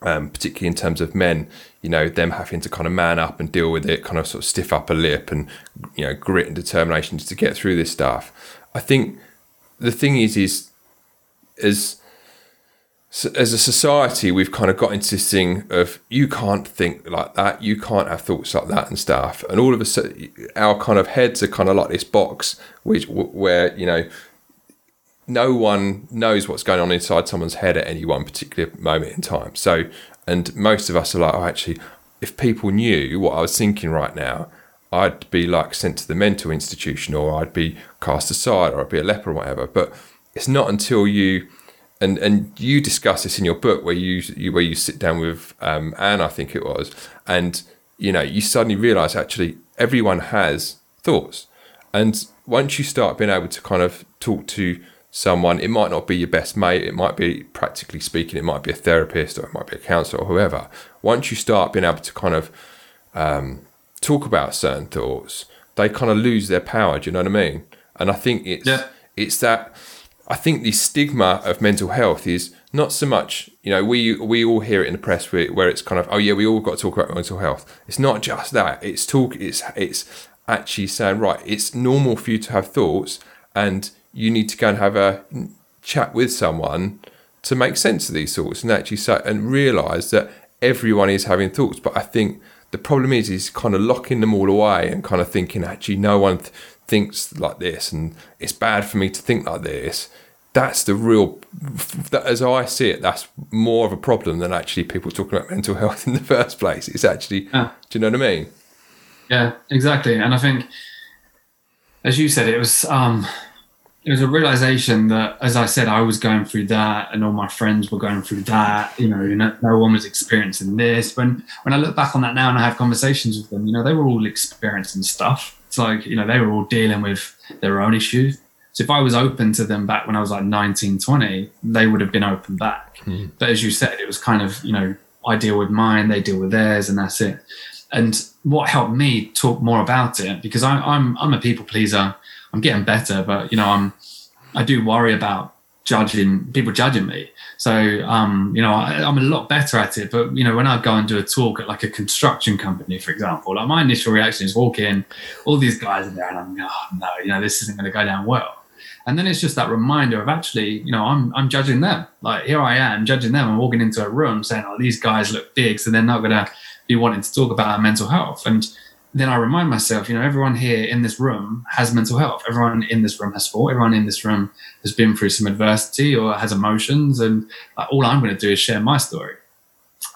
Speaker 1: um, particularly in terms of men, you know, them having to kind of man up and deal with it, kind of sort of stiff upper lip and, you know, grit and determination to get through this stuff. I think the thing is, is as as a society, we've kind of got into this thing of you can't think like that, you can't have thoughts like that and stuff, and all of a sudden, our kind of heads are kind of like this box, which where you know no one knows what's going on inside someone's head at any one particular moment in time. So, and most of us are like, oh, actually, if people knew what I was thinking right now, I'd be like sent to the mental institution, or I'd be cast aside, or I'd be a leper, or whatever. But it's not until you and and you discuss this in your book where you, you where you sit down with um, Anne, I think it was, and you know you suddenly realise actually everyone has thoughts, and once you start being able to kind of talk to someone. It might not be your best mate. It might be, practically speaking, it might be a therapist or it might be a counselor or whoever. Once you start being able to kind of um, talk about certain thoughts, they kind of lose their power. Do you know what I mean? And I think it's yeah. it's that. I think the stigma of mental health is not so much, you know, we we all hear it in the press where, where it's kind of, oh yeah, we all got to talk about mental health. It's not just that. It's talk. It's it's actually saying right. It's normal for you to have thoughts, and you need to go and have a chat with someone to make sense of these thoughts and actually say and realize that everyone is having thoughts. But I think the problem is, is kind of locking them all away and kind of thinking, actually, no one th- thinks like this and it's bad for me to think like this. That's the real, that, as I see it, that's more of a problem than actually people talking about mental health [laughs] in the first place. It's actually, yeah. do you know what I mean?
Speaker 2: Yeah, exactly. And I think, as you said, it was um, it was a realization that, as I said, I was going through that, and all my friends were going through that. You know, no, no one was experiencing this. When when I look back on that now and I have conversations with them, you know, they were all experiencing stuff. It's like you know they were all dealing with their own issues. So if I was open to them back when I was like 19, 20, they would have been open back. Mm. But as you said, it was kind of you know I deal with mine, they deal with theirs, and that's it. And what helped me talk more about it because I, I'm I'm a people pleaser I'm getting better, but you know, I'm I do worry about judging people judging me. So um, you know, I, am a lot better at it. But you know, when I go and do a talk at like a construction company, for example, like my initial reaction is walk in, all these guys are there, and I'm oh no, you know, this isn't going to go down well. And then it's just that reminder of actually, you know, I'm I'm judging them. Like here I am judging them. I'm walking into a room saying, oh, these guys look big, so they're not going to be wanting to talk about mental health. And then I remind myself, you know, everyone here in this room has mental health. Everyone in this room has thought. Everyone in this room has been through some adversity or has emotions. And like, all I'm going to do is share my story.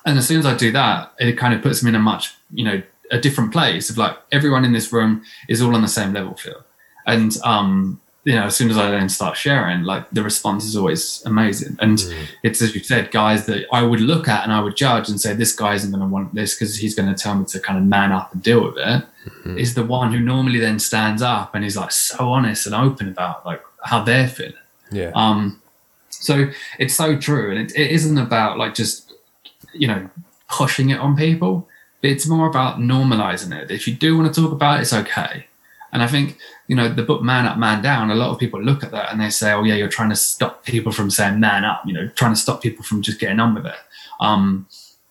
Speaker 2: And as soon as I do that, it kind of puts me in a much, you know, a different place of like everyone in this room is all on the same level field. And um, you know, as soon as I then start sharing, like the response is always amazing. And mm. it's as you said, guys that I would look at and I would judge and say, this guy isn't going to want this because he's going to tell me to kind of man up and deal with it. Mm-hmm. Is the one who normally then stands up and is like so honest and open about like how they're feeling.
Speaker 1: Yeah.
Speaker 2: Um. So it's so true, and it, it isn't about like just you know pushing it on people. It's more about normalizing it. If you do want to talk about it, it's okay. And I think you know, the book Man Up, Man Down, a lot of people look at that and they say, oh, yeah, you're trying to stop people from saying man up, you know, trying to stop people from just getting on with it. Um,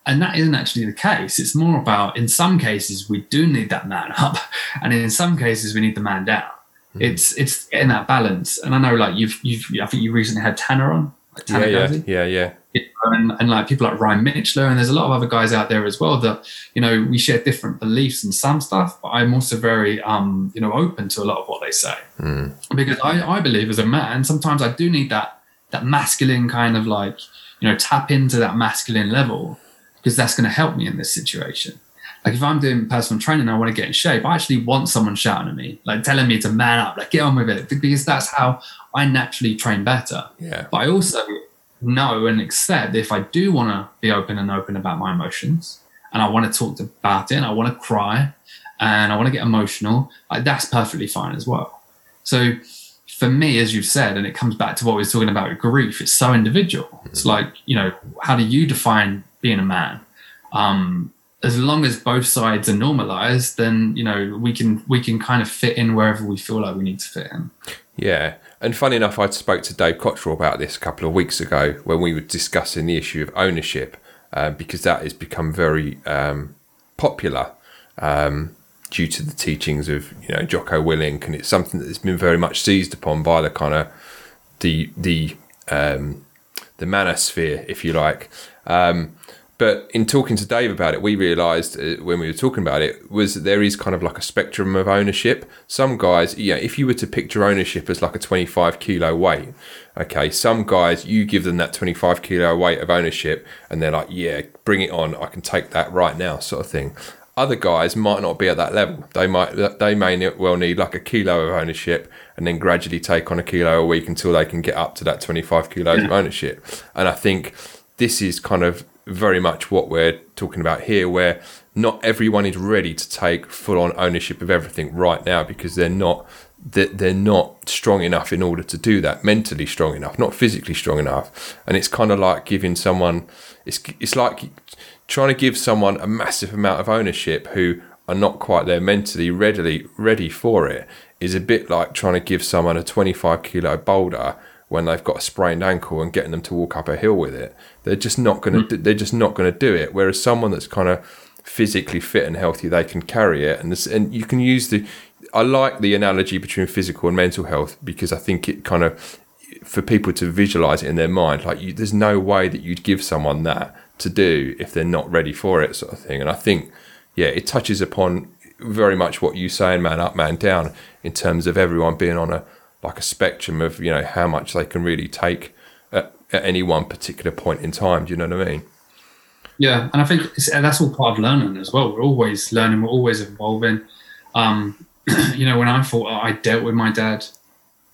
Speaker 2: and that isn't actually the case. It's more about, in some cases, we do need that man [laughs] up, and in some cases, we need the man down. Mm. It's it's in that balance. And I know, like you've you've I think you recently had Tanner on. Like
Speaker 1: Tanner yeah, yeah, yeah, yeah,
Speaker 2: and, and, like people like Ryan Michler, and there's a lot of other guys out there as well that you know we share different beliefs and some stuff, but I'm also very um you know open to a lot of what they say
Speaker 1: mm.
Speaker 2: because I I believe as a man sometimes I do need that that masculine kind of like you know tap into that masculine level because that's going to help me in this situation. Like if I'm doing personal training, I want to get in shape. I actually want someone shouting at me, like telling me to man up, like get on with it, because that's how I naturally train better.
Speaker 1: Yeah.
Speaker 2: But I also know and accept if I do want to be open and open about my emotions and I want to talk about it and I want to cry and I want to get emotional, like that's perfectly fine as well. So for me, as you've said, and it comes back to what we were talking about with grief, it's so individual. Mm-hmm. It's like, you know, how do you define being a man? Um, as long as both sides are normalized, then you know we can we can kind of fit in wherever we feel like we need to fit in.
Speaker 1: Yeah, and funny enough, I spoke to Dave Cottrell about this a couple of weeks ago when we were discussing the issue of ownership, uh, because that has become very um, popular um, due to the teachings of you know Jocko Willink, and it's something that's been very much seized upon by the kind of the the um, the manosphere, if you like. Um, but in talking to Dave about it, we realised uh, when we were talking about it was that there is kind of like a spectrum of ownership. Some guys, yeah, if you were to picture ownership as like a 25 kilo weight, okay, some guys you give them that 25 kilo weight of ownership, and they're like, yeah, bring it on, I can take that right now, sort of thing. Other guys might not be at that level. They might, they may well need like a kilo of ownership, and then gradually take on a kilo a week until they can get up to that 25 kilos yeah. of ownership. And I think this is kind of very much what we're talking about here, where not everyone is ready to take full on ownership of everything right now because they're not they're not strong enough in order to do that mentally strong enough not physically strong enough. And it's kind of like giving someone it's it's like trying to give someone a massive amount of ownership who are not quite there mentally readily ready for it is a bit like trying to give someone a 25 kilo boulder when they've got a sprained ankle and getting them to walk up a hill with it. They're just not going to. Mm. They're just not going to do it. Whereas someone that's kind of physically fit and healthy, they can carry it. And this, and you can use the. I like the analogy between physical and mental health because I think it kind of for people to visualize it in their mind. Like you, there's no way that you'd give someone that to do if they're not ready for it, sort of thing. And I think, yeah, it touches upon very much what you saying, man up, man down, in terms of everyone being on a like a spectrum of you know how much they can really take at, at any one particular point in time. Do you know what I mean?
Speaker 2: Yeah, and I think that's all part of learning as well. We're always learning. We're always evolving. Um, [clears throat] you know, when I thought I dealt with my dad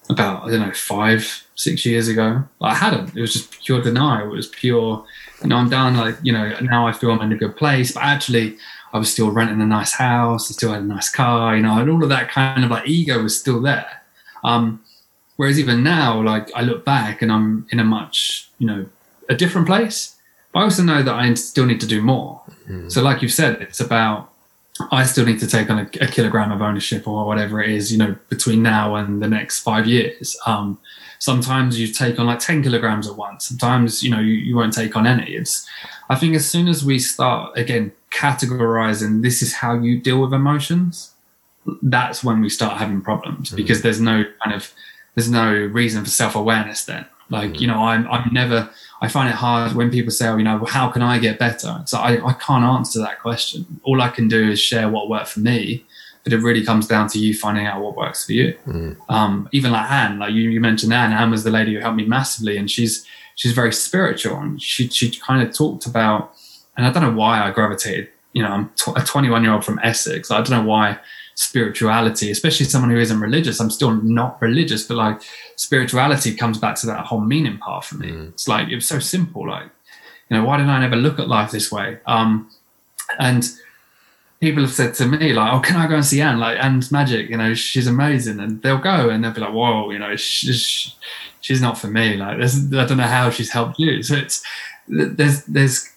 Speaker 2: about I don't know five, six years ago, I hadn't. It was just pure denial. It was pure. You know, I'm done. Like you know, now I feel I'm in a good place, but actually. I was still renting a nice house. I still had a nice car, you know, and all of that kind of like ego was still there. Um, whereas even now, like I look back and I'm in a much, you know, a different place. But I also know that I still need to do more. Mm. So, like you said, it's about I still need to take on a, a, kilogram of ownership or whatever it is, you know, between now and the next five years. Um, sometimes you take on like 10 kilograms at once. Sometimes, you know, you, you won't take on any. It's, I think as soon as we start, again, categorizing this is how you deal with emotions, that's when we start having problems mm. because there's no kind of there's no reason for self-awareness then like mm. you know i'm i'm never i find it hard when people say oh you know well, how can i get better so I, I can't answer that question all i can do is share what worked for me but it really comes down to you finding out what works for you mm. um, even like anne like you, you mentioned anne anne was the lady who helped me massively and she's she's very spiritual and she she kind of talked about and i don't know why i gravitated you know i'm a 21 year old from essex i don't know why spirituality, especially someone who isn't religious. I'm still not religious, but like spirituality comes back to that whole meaning part for me. Mm. It's like it was so simple. Like, you know, why didn't I never look at life this way? Um, and people have said to me like, "Oh, can I go and see Anne? Like Anne's magic, you know, she's amazing." And they'll go and they'll be like, "Whoa, you know, she's she's not for me. Like, I don't know how she's helped you." So it's there's there's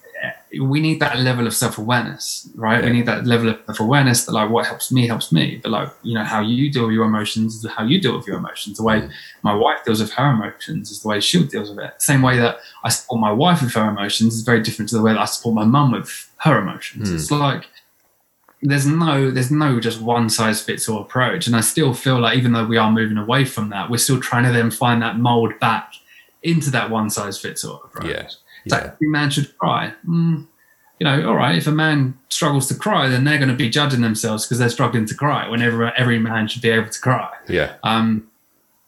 Speaker 2: we need that level of self-awareness right? Yeah. we need that level of self-awareness that like what helps me helps me. But like you know how you deal with your emotions is how you deal with your emotions. The way mm. my wife deals with her emotions is the way she deals with it. Same way that i support my wife with her emotions is very different to the way that i support my mum with her emotions. Mm. it's like there's no there's no just one size fits all approach. And i still feel like even though we are moving away from that we're still trying to then find that mold back into that one size fits all approach.
Speaker 1: Yeah
Speaker 2: yeah. every man should cry. Mm, you know, all right, if a man struggles to cry, then they're going to be judging themselves because they're struggling to cry. Whenever every man should be able to cry.
Speaker 1: Yeah.
Speaker 2: Um.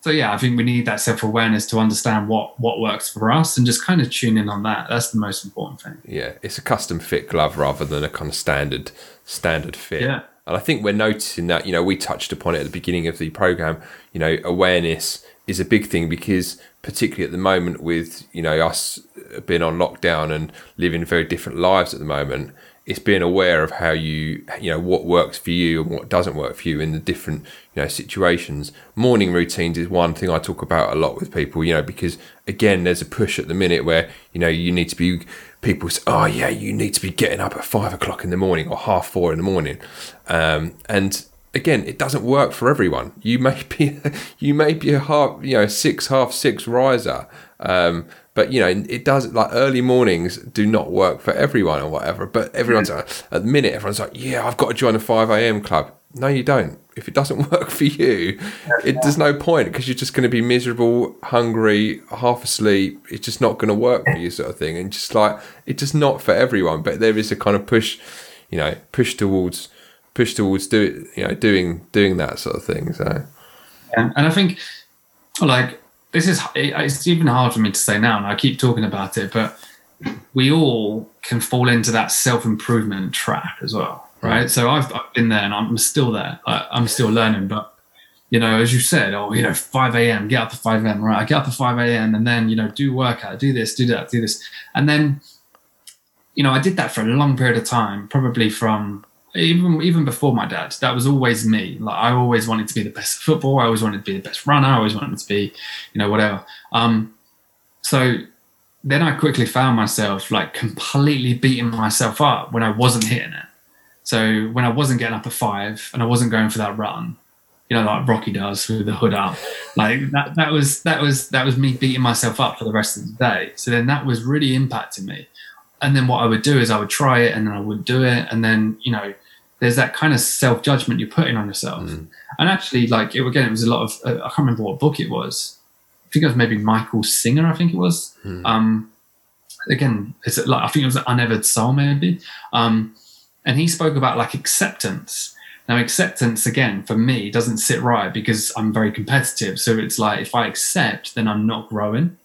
Speaker 2: So yeah, I think we need that self awareness to understand what what works for us and just kind of tune in on that. That's the most important thing.
Speaker 1: Yeah, it's a custom fit glove rather than a kind of standard standard fit.
Speaker 2: Yeah.
Speaker 1: And I think we're noticing that, you know, we touched upon it at the beginning of the program, you know, awareness is a big thing because particularly at the moment with you know us being on lockdown and living very different lives at the moment it's being aware of how you you know what works for you and what doesn't work for you in the different you know situations. Morning routines is one thing i talk about a lot with people you know because again there's a push at the minute where you know you need to be people say oh yeah you need to be getting up at five o'clock in the morning or half four in the morning. Um, and again it doesn't work for everyone you may [laughs] be you may be a half you know six half six riser um, but you know, it does like early mornings do not work for everyone or whatever. But everyone's like, at the minute, everyone's like, yeah, I've got to join a five a.m. club. No, you don't. If it doesn't [laughs] work for you, it, there's no point because you're just going to be miserable, hungry, half asleep. It's just not going to work for you, sort of thing. And just like it's just not for everyone. But there is a kind of push, you know, push towards push towards do you know doing doing that sort of thing. So
Speaker 2: yeah, and I think like this is it's even hard for me to say now, and I keep talking about it, but we all can fall into that self improvement trap as well, right? So I've, I've, been there, and I'm still there. I, I'm still learning, but you know, as you said, oh, you know, 5 a.m., get up at 5 a.m., right? I get up at 5 a.m. and then, you know, do workout, do this, do that, do this. And then, you know, I did that for a long period of time, probably from even even before my dad, that was always me. Like I always wanted to be the best at football. I always wanted to be the best runner. I always wanted to be, you know, whatever. Um, so then I quickly found myself like completely beating myself up when I wasn't hitting it. So when I wasn't getting up at five and I wasn't going for that run, you know, like Rocky does with the hood up, like that that was that was that was me beating myself up for the rest of the day. So then that was really impacting me. And then what I would do is I would try it and then I would do it and then you know there's that kind of self judgment you're putting on yourself. Mm. And actually, like it, again, it was a lot of uh, I can't remember what book it was. I think it was maybe Michael Singer. I think it was. Mm. Um, again, it's like I think it was Untethered Soul maybe. Um, and he spoke about like acceptance. Now, acceptance again for me doesn't sit right because I'm very competitive. So it's like if I accept, then I'm not growing.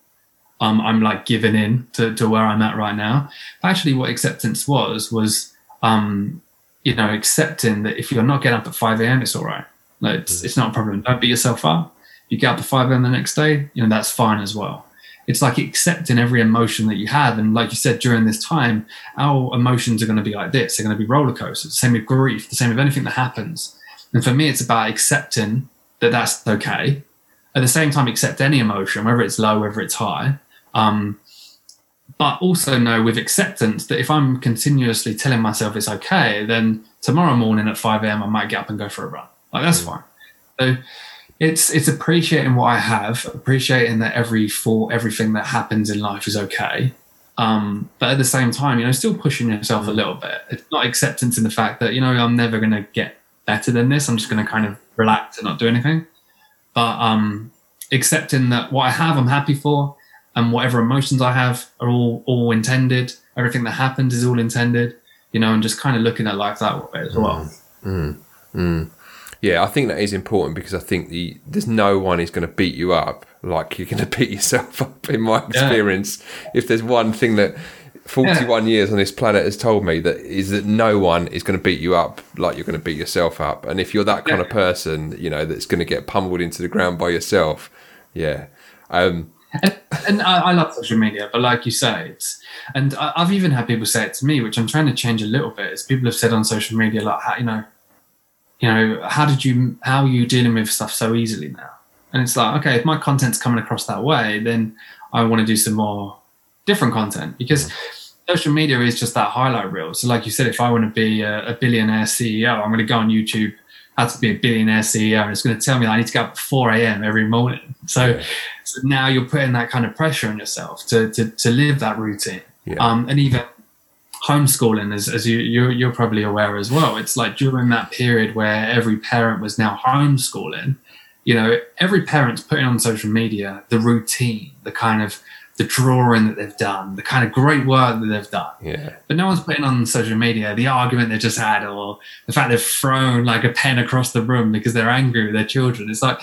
Speaker 2: Um, I'm like giving in to, to where I'm at right now. Actually, what acceptance was was um, you know, accepting that if you're not getting up at 5 a.m., it's all right. Like, it's, mm. it's not a problem. Don't beat yourself up. You get up at 5 a.m. the next day, you know, that's fine as well. It's like accepting every emotion that you have. And like you said, during this time, our emotions are going to be like this. They're going to be roller coasters. Same with grief, the same with anything that happens. And for me, it's about accepting that that's okay. At the same time, accept any emotion, whether it's low, whether it's high. Um, but also know with acceptance that if I'm continuously telling myself it's okay, then tomorrow morning at 5 a.m. I might get up and go for a run. Like that's mm. fine. So it's it's appreciating what I have, appreciating that every for everything that happens in life is okay. Um, but at the same time, you know, still pushing yourself a mm. little bit. It's not acceptance in the fact that, you know, I'm never gonna get better than this. I'm just gonna kind of relax and not do anything. But um accepting that what I have I'm happy for and whatever emotions I have are all all intended. Everything that happens is all intended, you know, and just kind of looking at life that way as well.
Speaker 1: Mm, mm, mm. Yeah, I think that is important because I think the there's no one is going to beat you up like you're going [laughs] to beat yourself up. In my experience, yeah. if there's one thing that 41 yeah. years on this planet has told me that is that no one is going to beat you up like you're going to beat yourself up. And if you're that kind yeah. of person, you know, that's going to get pummeled into the ground by yourself, yeah. Um,
Speaker 2: and, and I, I, love social media, but like you say, it's and I, have even had people say it to me, which I'm trying to change a little bit. Is people have said on social media like, how, you know, you know, how did you, how are you dealing with stuff so easily now? And it's like, okay, if my content's coming across that way, then I want to do some more different content because social media is just that highlight reel. So, like you said, if I want to be a, a billionaire CEO, I'm going to go on YouTube how to be a billionaire CEO, and it's going to tell me I need to get up at 4 a.m. every morning. So, yeah. So now you're putting that kind of pressure on yourself to to, to live that routine. Yeah. Um, and even homeschooling, as, as you you're, you're probably aware as well, it's like during that period where every parent was now homeschooling. You know, every parent's putting on social media the routine, the kind of the drawing that they've done, the kind of great work that they've done.
Speaker 1: Yeah.
Speaker 2: But no one's putting on social media the argument they just had or the fact they've thrown like a pen across the room because they're angry with their children. It's like,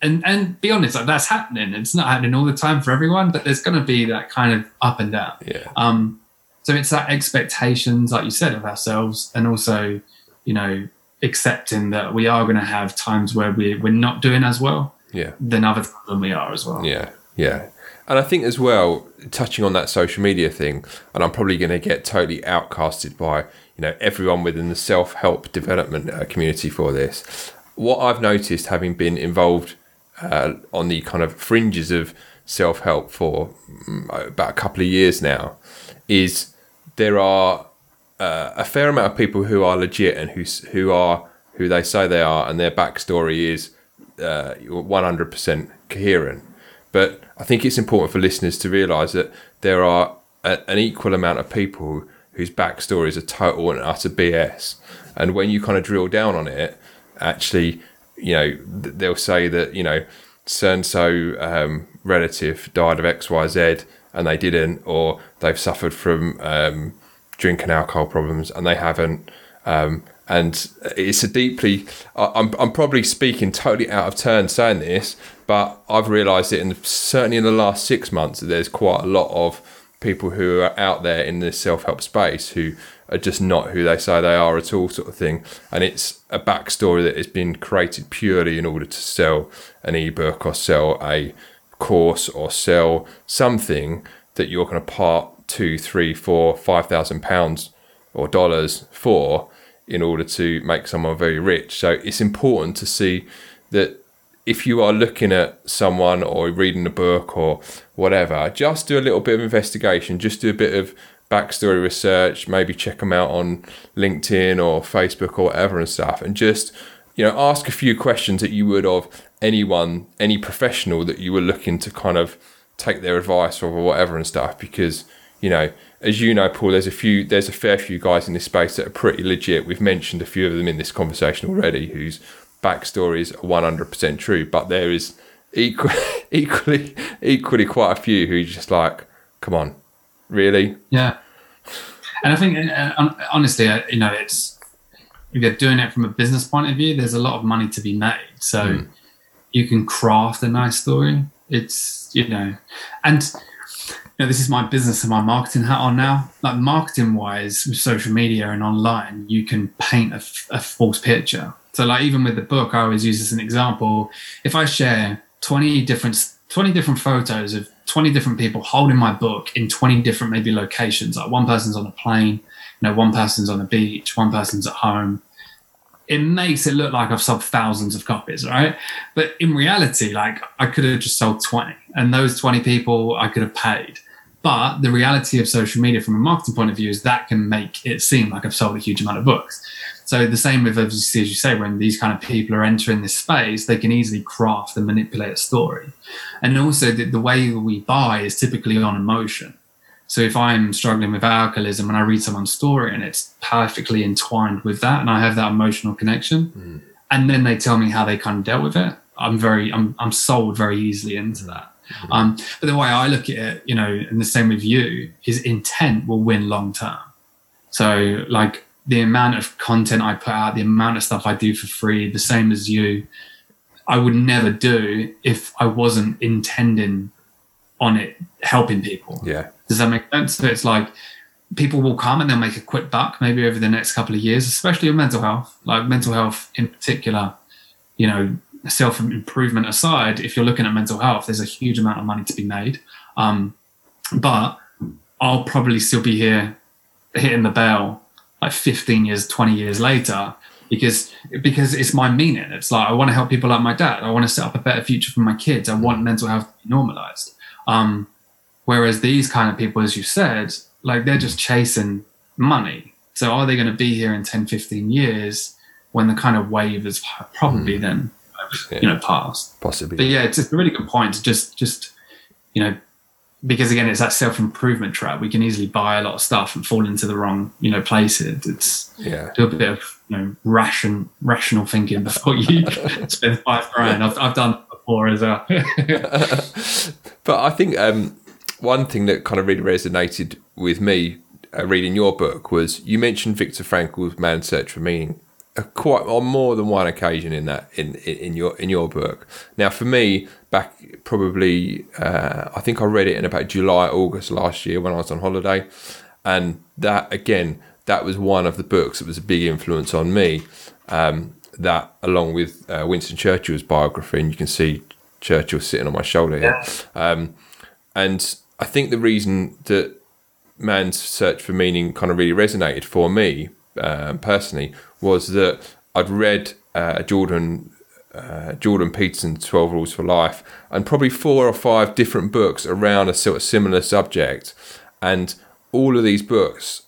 Speaker 2: and and be honest, like that's happening. It's not happening all the time for everyone, but there's going to be that kind of up and down.
Speaker 1: Yeah.
Speaker 2: Um. So it's that expectations, like you said, of ourselves, and also, you know, accepting that we are going to have times where we we're not doing as well
Speaker 1: yeah
Speaker 2: than other than we are as well.
Speaker 1: Yeah, yeah. And I think as well, touching on that social media thing, and I'm probably going to get totally outcasted by you know everyone within the self help development uh, community for this. What I've noticed, having been involved uh, on the kind of fringes of self help for mm, about a couple of years now, is there are uh, a fair amount of people who are legit and who who are who they say they are, and their backstory is uh, 100% coherent. But I think it's important for listeners to realise that there are a, an equal amount of people whose backstories are total and utter BS. And when you kind of drill down on it, actually, you know, they'll say that, you know, so and so relative died of XYZ and they didn't, or they've suffered from um, drinking alcohol problems and they haven't. Um, and it's a deeply, I'm, I'm probably speaking totally out of turn saying this, but I've realised it, in certainly in the last six months, that there's quite a lot of people who are out there in the self help space who are just not who they say they are at all, sort of thing. And it's a backstory that has been created purely in order to sell an ebook or sell a course or sell something that you're going to part two, three, four, five thousand pounds or dollars for in order to make someone very rich. So it's important to see that if you are looking at someone or reading a book or whatever, just do a little bit of investigation, just do a bit of backstory research, maybe check them out on LinkedIn or Facebook or whatever and stuff, and just you know ask a few questions that you would of anyone, any professional that you were looking to kind of take their advice or whatever and stuff, because you know as you know, Paul, there's a few, there's a fair few guys in this space that are pretty legit. We've mentioned a few of them in this conversation already, whose backstories are 100% true. But there is equally, [laughs] equally, equally quite a few who just like, come on, really?
Speaker 2: Yeah. And I think, uh, honestly, uh, you know, it's if you're doing it from a business point of view, there's a lot of money to be made. So mm. you can craft a nice story. It's you know, and you know, this is my business and my marketing hat on now. Like marketing wise, with social media and online, you can paint a, a false picture. So, like even with the book, I always use as an example. If I share twenty different twenty different photos of twenty different people holding my book in twenty different maybe locations, like one person's on a plane, you know, one person's on a beach, one person's at home, it makes it look like I've sold thousands of copies, right? But in reality, like I could have just sold 20, and those 20 people I could have paid. But the reality of social media from a marketing point of view is that can make it seem like I've sold a huge amount of books. So the same with obviously, as you say, when these kind of people are entering this space, they can easily craft and manipulate a story. And also the, the way we buy is typically on emotion. So if I'm struggling with alcoholism and I read someone's story and it's perfectly entwined with that and I have that emotional connection, mm. and then they tell me how they kind of dealt with it, I'm very I'm I'm sold very easily into that. Mm-hmm. Um, but the way I look at it, you know, and the same with you, is intent will win long term. So, like the amount of content I put out, the amount of stuff I do for free, the same as you, I would never do if I wasn't intending on it helping people.
Speaker 1: Yeah.
Speaker 2: Does that make sense? So it's like people will come and they'll make a quick buck maybe over the next couple of years, especially in mental health, like mental health in particular, you know, self improvement aside, if you're looking at mental health, there's a huge amount of money to be made. Um, but I'll probably still be here hitting the bell like 15 years, 20 years later because because it's my meaning. It's like I want to help people like my dad. I want to set up a better future for my kids. I want mental health to be normalized. Um, whereas these kind of people, as you said, like they're just chasing money. So are they going to be here in 10, 15 years when the kind of wave is probably mm. then you know past
Speaker 1: possibly
Speaker 2: but yeah it's a really good point to just just you know because again it's that self-improvement trap. We can easily buy a lot of stuff and fall into the wrong you know places. It's
Speaker 1: yeah.
Speaker 2: do a bit of you know ration rational thinking before you [laughs] spend five grand. I've, I've done before as well. [laughs]
Speaker 1: But i think um, one thing that kind of really resonated with me uh, reading your book was you mentioned Viktor Frankl's Man's Search for Meaning quite on more than one occasion in that in in your in your book. Now, for me, back probably uh, I think I read it in about July August last year when I was on holiday, and that again that was one of the books that was a big influence on me. Um, that along with uh, Winston Churchill's biography, and you can see Churchill sitting on my shoulder here. Um, and I think the reason that man's search for meaning kind of really resonated for me um, personally was that I'd read uh, Jordan uh, Jordan Peterson's Twelve Rules for Life and probably four or five different books around a sort of similar subject, and all of these books.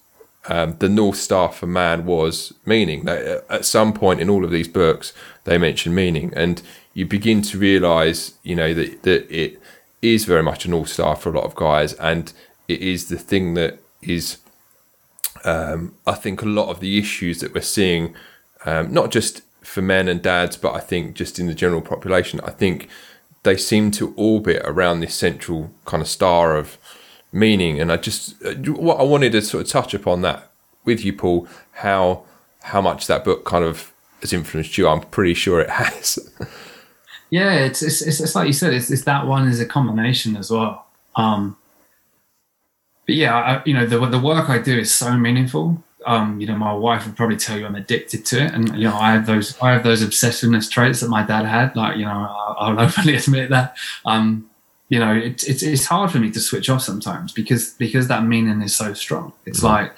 Speaker 1: Um, the North Star for man was meaning. Uh, at some point in all of these books, they mention meaning, and you begin to realize, you know, that, that it is very much a North Star for a lot of guys, and it is the thing that is, um, I think, a lot of the issues that we're seeing, um, not just for men and dads, but I think just in the general population, I think they seem to orbit around this central kind of star of meaning. And I just, what I wanted to sort of touch upon that with you, Paul, how how much that book kind of has influenced you. I'm pretty sure it has. [laughs]
Speaker 2: yeah, it's it's, it's, it's like you said, it's, it's that one is a combination as well. Um, but yeah, I, you know, the the work I do is so meaningful um, you know, my wife would probably tell you I'm addicted to it, and you know, I have those I have those obsessiveness traits that my dad had. Like, you know, I'll, I'll [laughs] openly admit that. Um, you know, it's it's it's hard for me to switch off sometimes because because that meaning is so strong. It's mm-hmm. like,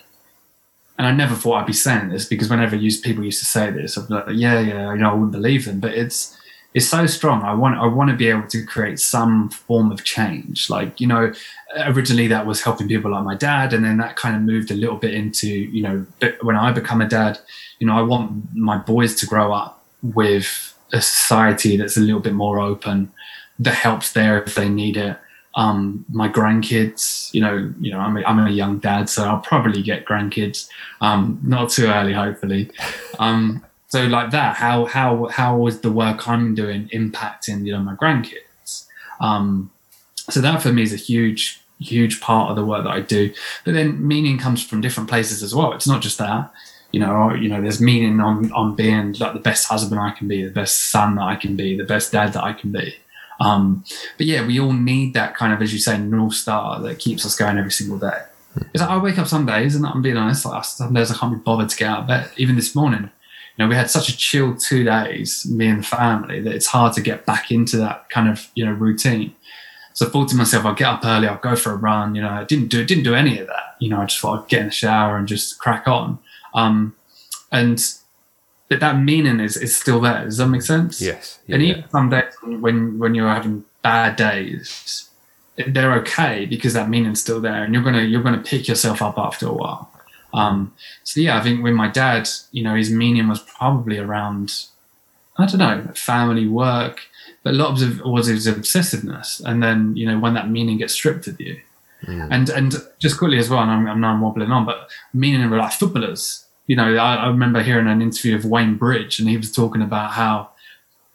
Speaker 2: and I never thought I'd be saying this because whenever used, people used to say this, I'd be like, yeah, yeah, you know, I wouldn't believe them, but it's is so strong. I want I want to be able to create some form of change. Like you know, originally that was helping people like my dad, and then that kind of moved a little bit into you know when I become a dad, you know, I want my boys to grow up with a society that's a little bit more open, that helps there if they need it. Um, my grandkids, you know, you know, I'm a, I'm a young dad, so I'll probably get grandkids. Um, not too early, hopefully. Um, so like that, how how how was the work I'm doing impacting you know my grandkids? Um, so that for me is a huge huge part of the work that I do. But then meaning comes from different places as well. It's not just that. You know, you know, there's meaning on on being like the best husband I can be, the best son that I can be, the best dad that I can be. Um, but yeah, we all need that kind of, as you say, north star that keeps us going every single day. It's like I wake up some days, and I'm being honest, like some days I can't be bothered to get out of bed. Even this morning, you know, we had such a chill two days, me and the family, that it's hard to get back into that kind of, you know, routine. So I thought to myself, I'll get up early, I'll go for a run. You know, I didn't do it didn't do any of that. You know, I just thought I'd get in the shower and just crack on. Um, and that that meaning is is still there. Does that make sense?
Speaker 1: Yes.
Speaker 2: Yeah, and even some days when when you're having bad days, they're okay because that meaning's still there, and you're gonna you're gonna pick yourself up after a while. Um, so yeah, I think with my dad, you know, his meaning was probably around, I don't know, family, work, but a lot of it was his obsessiveness. And then, you know, when that meaning gets stripped of you. Mm. And and just quickly as well, and I'm, I'm now wobbling on, but meaning of like footballers. You know, I, I remember hearing an interview of Wayne Bridge, and he was talking about how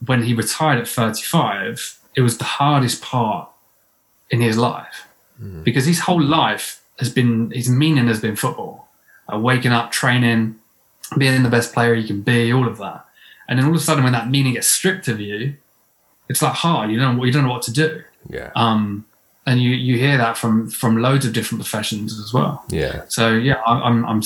Speaker 2: when he retired at 35, it was the hardest part in his life mm. because his whole life has been his meaning has been football uh, waking up, training, being the best player you can be, all of that. And then all of a sudden, when that meaning gets stripped of you, it's like hard. You don't know, you don't know what to do.
Speaker 1: Yeah.
Speaker 2: Um, and you you hear that from from loads of different professions as well.
Speaker 1: Yeah.
Speaker 2: So yeah, I, I'm I'm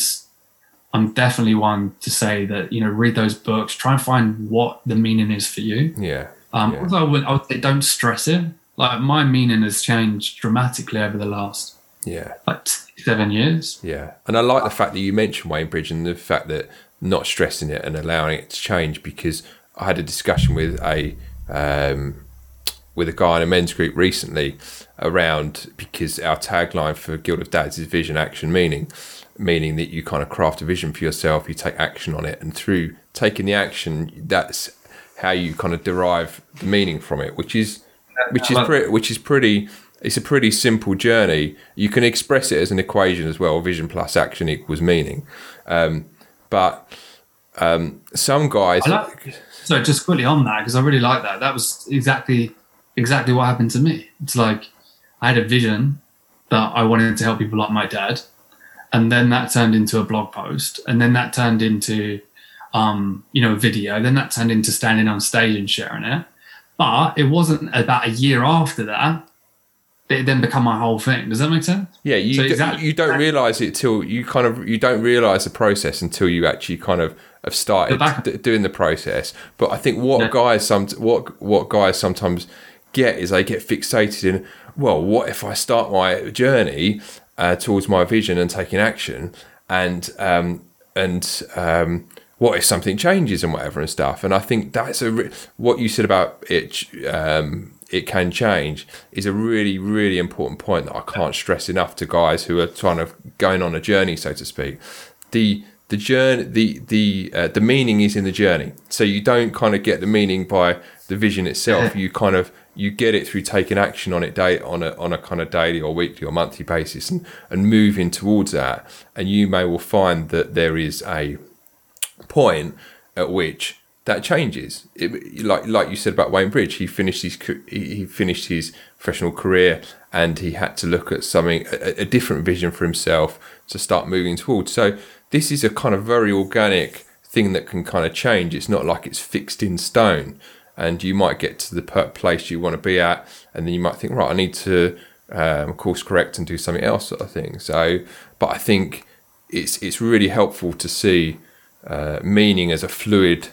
Speaker 2: I'm definitely one to say that you know read those books, try and find what the meaning is for you.
Speaker 1: Yeah.
Speaker 2: Um,
Speaker 1: yeah.
Speaker 2: Although I would, I would say don't stress it. Like my meaning has changed dramatically over the last
Speaker 1: yeah
Speaker 2: like seven years.
Speaker 1: Yeah, and I like the fact that you mentioned Wayne Bridge and the fact that not stressing it and allowing it to change because I had a discussion with a um, with a guy in a men's group recently around because our tagline for Guild of Dads is vision, action, meaning, meaning that you kind of craft a vision for yourself, you take action on it, and through taking the action, that's how you kind of derive the meaning from it, which is which is pretty, which is pretty it's a pretty simple journey. You can express it as an equation as well. Vision plus action equals meaning. Um, but um, some guys.
Speaker 2: Like, so just quickly on that because I really like that. That was exactly exactly what happened to me. It's like I had a vision that I wanted to help people like my dad, and then that turned into a blog post, and then that turned into um, you know a video. Then that turned into standing on stage and sharing it. But it wasn't about a year after that it then become my whole thing. Does that make sense?
Speaker 1: Yeah, you so exactly, you don't realize it till you kind of you don't realize the process until you actually kind of have started d- doing the process. But I think what yeah. guys some what what guys sometimes get is they get fixated in, well, what if I start my journey uh, towards my vision and taking action, and um, and um, what if something changes and whatever and stuff? And I think that's a re- what you said about it. Um, it can change is a really really important point that I can't stress enough to guys who are trying to going on a journey, so to speak. The the journey the the uh, the meaning is in the journey. So you don't kind of get the meaning by the vision itself. [laughs] You kind of you get it through taking action on it day on a on a kind of daily or weekly or monthly basis and and moving towards that. And you may well find that there is a point at which that changes it, like like you said about Wayne Bridge he finished his he finished his professional career and he had to look at something a, a different vision for himself to start moving towards so this is a kind of very organic thing that can kind of change. It's not like it's fixed in stone. And you might get to the place you want to be at, and then you might think, right, I need to um, course correct and do something else, sort of thing. So, but I think it's it's really helpful to see uh, meaning as a fluid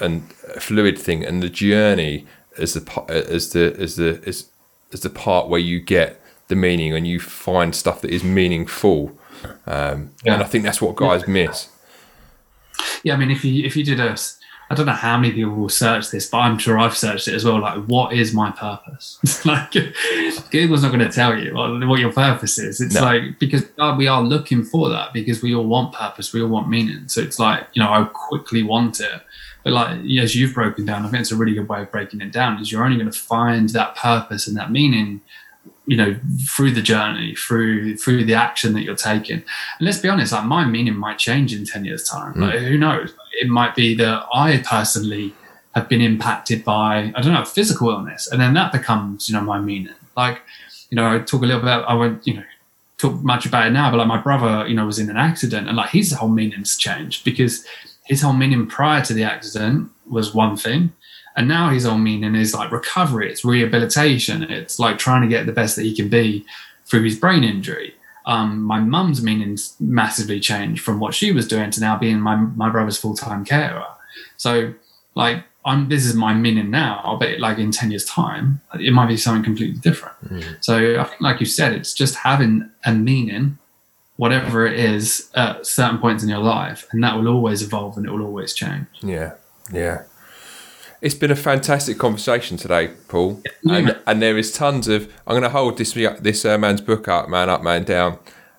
Speaker 1: and a fluid thing, and the journey is the as the as the as, as the part where you get the meaning and you find stuff that is meaningful um, yeah. And I think that's what guys yeah. miss.
Speaker 2: Yeah, I mean, if you if you did a, I don't know how many people will search this, but I'm sure I've searched it as well. Like, what is my purpose? [laughs] like, Google's not going to tell you what, what your purpose is. It's no. like because we are looking for that because we all want purpose, we all want meaning. So it's like you know, I quickly want it. But like as you've broken down, I think it's a really good way of breaking it down. Is you're only going to find that purpose and that meaning you know through the journey through through the action that you're taking and let's be honest like my meaning might change in 10 years time mm. like who knows it might be that i personally have been impacted by i don't know physical illness and then that becomes you know my meaning like you know i talk a little bit i won't you know talk much about it now but like my brother you know was in an accident and like his whole meaning's changed because his whole meaning prior to the accident was one thing and now his whole meaning is like recovery, it's rehabilitation, it's like trying to get the best that he can be through his brain injury. Um, my mum's meanings massively changed from what she was doing to now being my, my brother's full time carer. So, like, I'm this is my meaning now, but like in 10 years' time, it might be something completely different. Mm. So, I think, like you said, it's just having a meaning, whatever it is, at certain points in your life, and that will always evolve and it will always change.
Speaker 1: Yeah. Yeah. It's been a fantastic conversation today, Paul, and, and there is tons of. I'm going to hold this this uh, man's book up, man up, man down,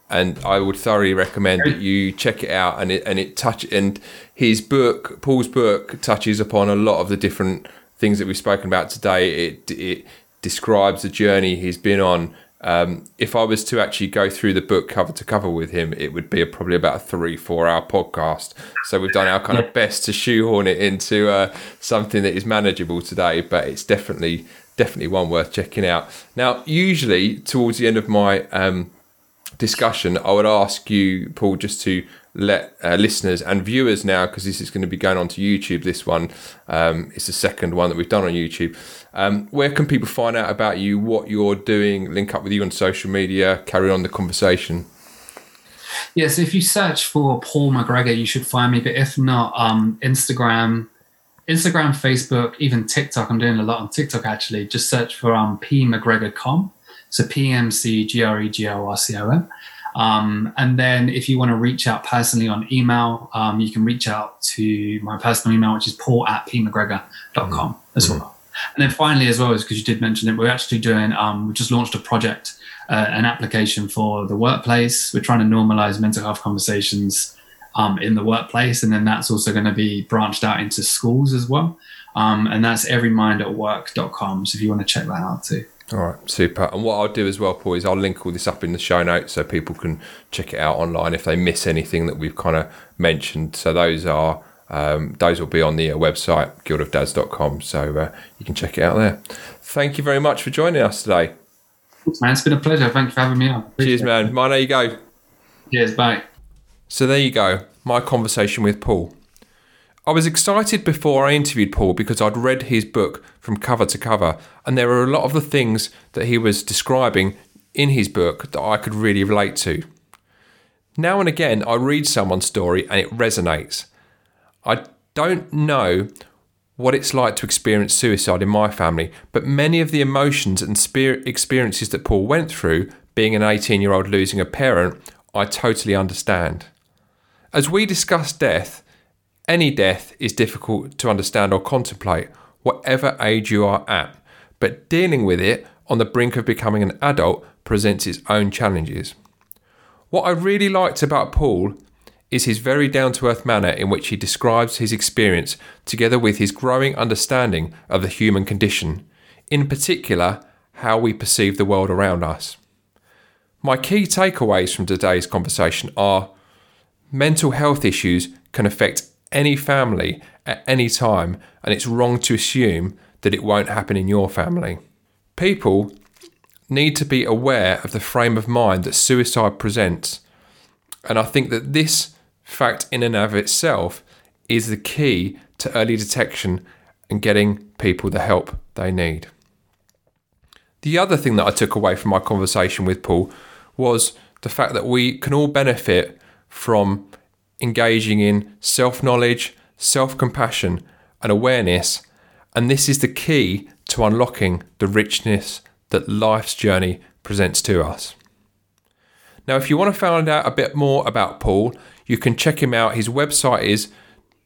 Speaker 1: and I would thoroughly recommend that you check it out. And it and it touch and his book, Paul's book, touches upon a lot of the different things that we've spoken about today. It it describes the journey he's been on um, if I was to actually go through the book cover to cover with him, it would be a, probably about a three, four hour podcast. So we've done our kind of best to shoehorn it into uh, something that is manageable today, but it's definitely definitely one worth checking out. Now, usually towards the end of my um, discussion, I would ask you, Paul, just to let uh, listeners and viewers now, because this is going to be going on to YouTube. This one, um, it's the second one that we've done on YouTube. Um, where can people find out about you, what you're doing, link up with you on social media, carry on the conversation?
Speaker 2: Yeah, so if you search for Paul McGregor, you should find me. But if not, um, Instagram, Instagram, Facebook, even TikTok. I'm doing a lot on TikTok actually. Just search for um, P McGregor com. So P M C G R E G O R C O M. Um, and then if you want to reach out personally on email, um, you can reach out to my personal email, which is paul at pmcgregor.com mm-hmm. as well. And then finally, as well, is because you did mention it, we're actually doing, um, we just launched a project, uh, an application for the workplace. We're trying to normalize mental health conversations um, in the workplace. And then that's also going to be branched out into schools as well. Um, and that's everymindatwork.com. So if you want to check that out too.
Speaker 1: All right, super. And what I'll do as well, Paul, is I'll link all this up in the show notes so people can check it out online if they miss anything that we've kind of mentioned. So those are um, those will be on the uh, website guildofdads.com, so uh, you can check it out there. Thank you very much for joining us today.
Speaker 2: Man, it's been a pleasure. Thank you for having me on.
Speaker 1: Appreciate Cheers, man. Mine, there you go.
Speaker 2: Cheers, bye.
Speaker 1: So there you go, my conversation with Paul. I was excited before I interviewed Paul because I'd read his book from cover to cover, and there were a lot of the things that he was describing in his book that I could really relate to. Now and again, I read someone's story and it resonates. I don't know what it's like to experience suicide in my family, but many of the emotions and experiences that Paul went through, being an 18 year old losing a parent, I totally understand. As we discuss death, any death is difficult to understand or contemplate, whatever age you are at, but dealing with it on the brink of becoming an adult presents its own challenges. What I really liked about Paul is his very down to earth manner in which he describes his experience together with his growing understanding of the human condition, in particular, how we perceive the world around us. My key takeaways from today's conversation are mental health issues can affect any family at any time, and it's wrong to assume that it won't happen in your family. People need to be aware of the frame of mind that suicide presents, and I think that this fact in and of itself is the key to early detection and getting people the help they need. The other thing that I took away from my conversation with Paul was the fact that we can all benefit from engaging in self knowledge, self compassion, and awareness. And this is the key to unlocking the richness that life's journey presents to us. Now, if you want to find out a bit more about Paul, you can check him out. His website is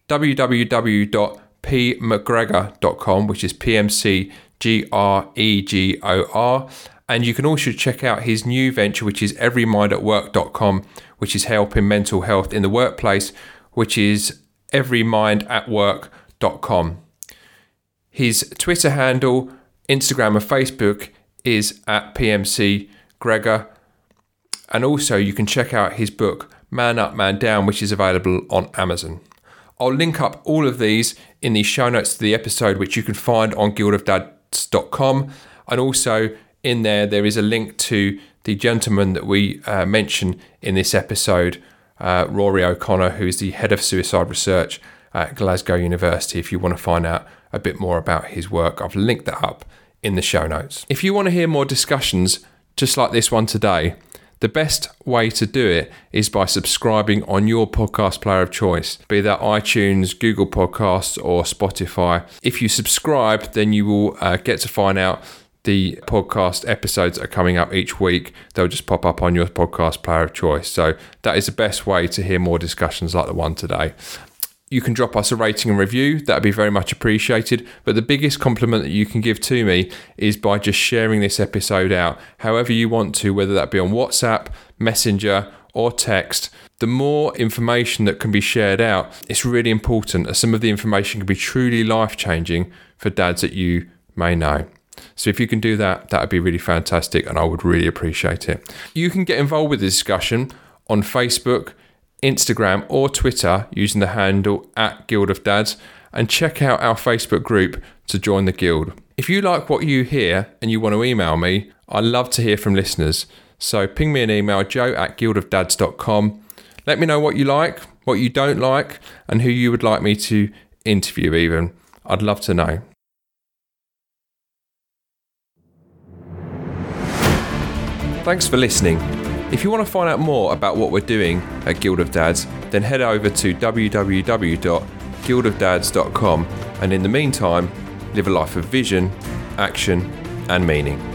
Speaker 1: www.pmcgregor.com, which is P M C G R E G O R. And you can also check out his new venture, which is everymindatwork.com, which is helping mental health in the workplace, which is everymindatwork.com. His Twitter handle, Instagram, and Facebook is at PMC Gregor. And also, you can check out his book, Man Up, Man Down, which is available on Amazon. I'll link up all of these in the show notes to the episode, which you can find on guildofdads.com. And also in there, there is a link to the gentleman that we uh, mentioned in this episode, uh, Rory O'Connor, who is the head of suicide research at Glasgow University. If you want to find out a bit more about his work, I've linked that up in the show notes. If you want to hear more discussions just like this one today, the best way to do it is by subscribing on your podcast player of choice, be that iTunes, Google Podcasts, or Spotify. If you subscribe, then you will uh, get to find out the podcast episodes are coming up each week. They'll just pop up on your podcast player of choice. So that is the best way to hear more discussions like the one today you can drop us a rating and review. That'd be very much appreciated. But the biggest compliment that you can give to me is by just sharing this episode out, however you want to, whether that be on WhatsApp, Messenger, or text. The more information that can be shared out, it's really important as some of the information can be truly life changing for dads that you may know. So if you can do that, that would be really fantastic and I would really appreciate it. You can get involved with the discussion on Facebook Instagram, or Twitter using the handle at Guild of Dads and check out our Facebook group to join the Guild. If you like what you hear and you want to email me, I love to hear from listeners. So ping me an email, joe at guildofdads.com. Let me know what you like, what you don't like, and who you would like me to interview, even. I'd love to know. Thanks for listening. If you want to find out more about what we're doing at Guild of Dads, then head over to www.guildofdads.com and in the meantime, live a life of vision, action, and meaning.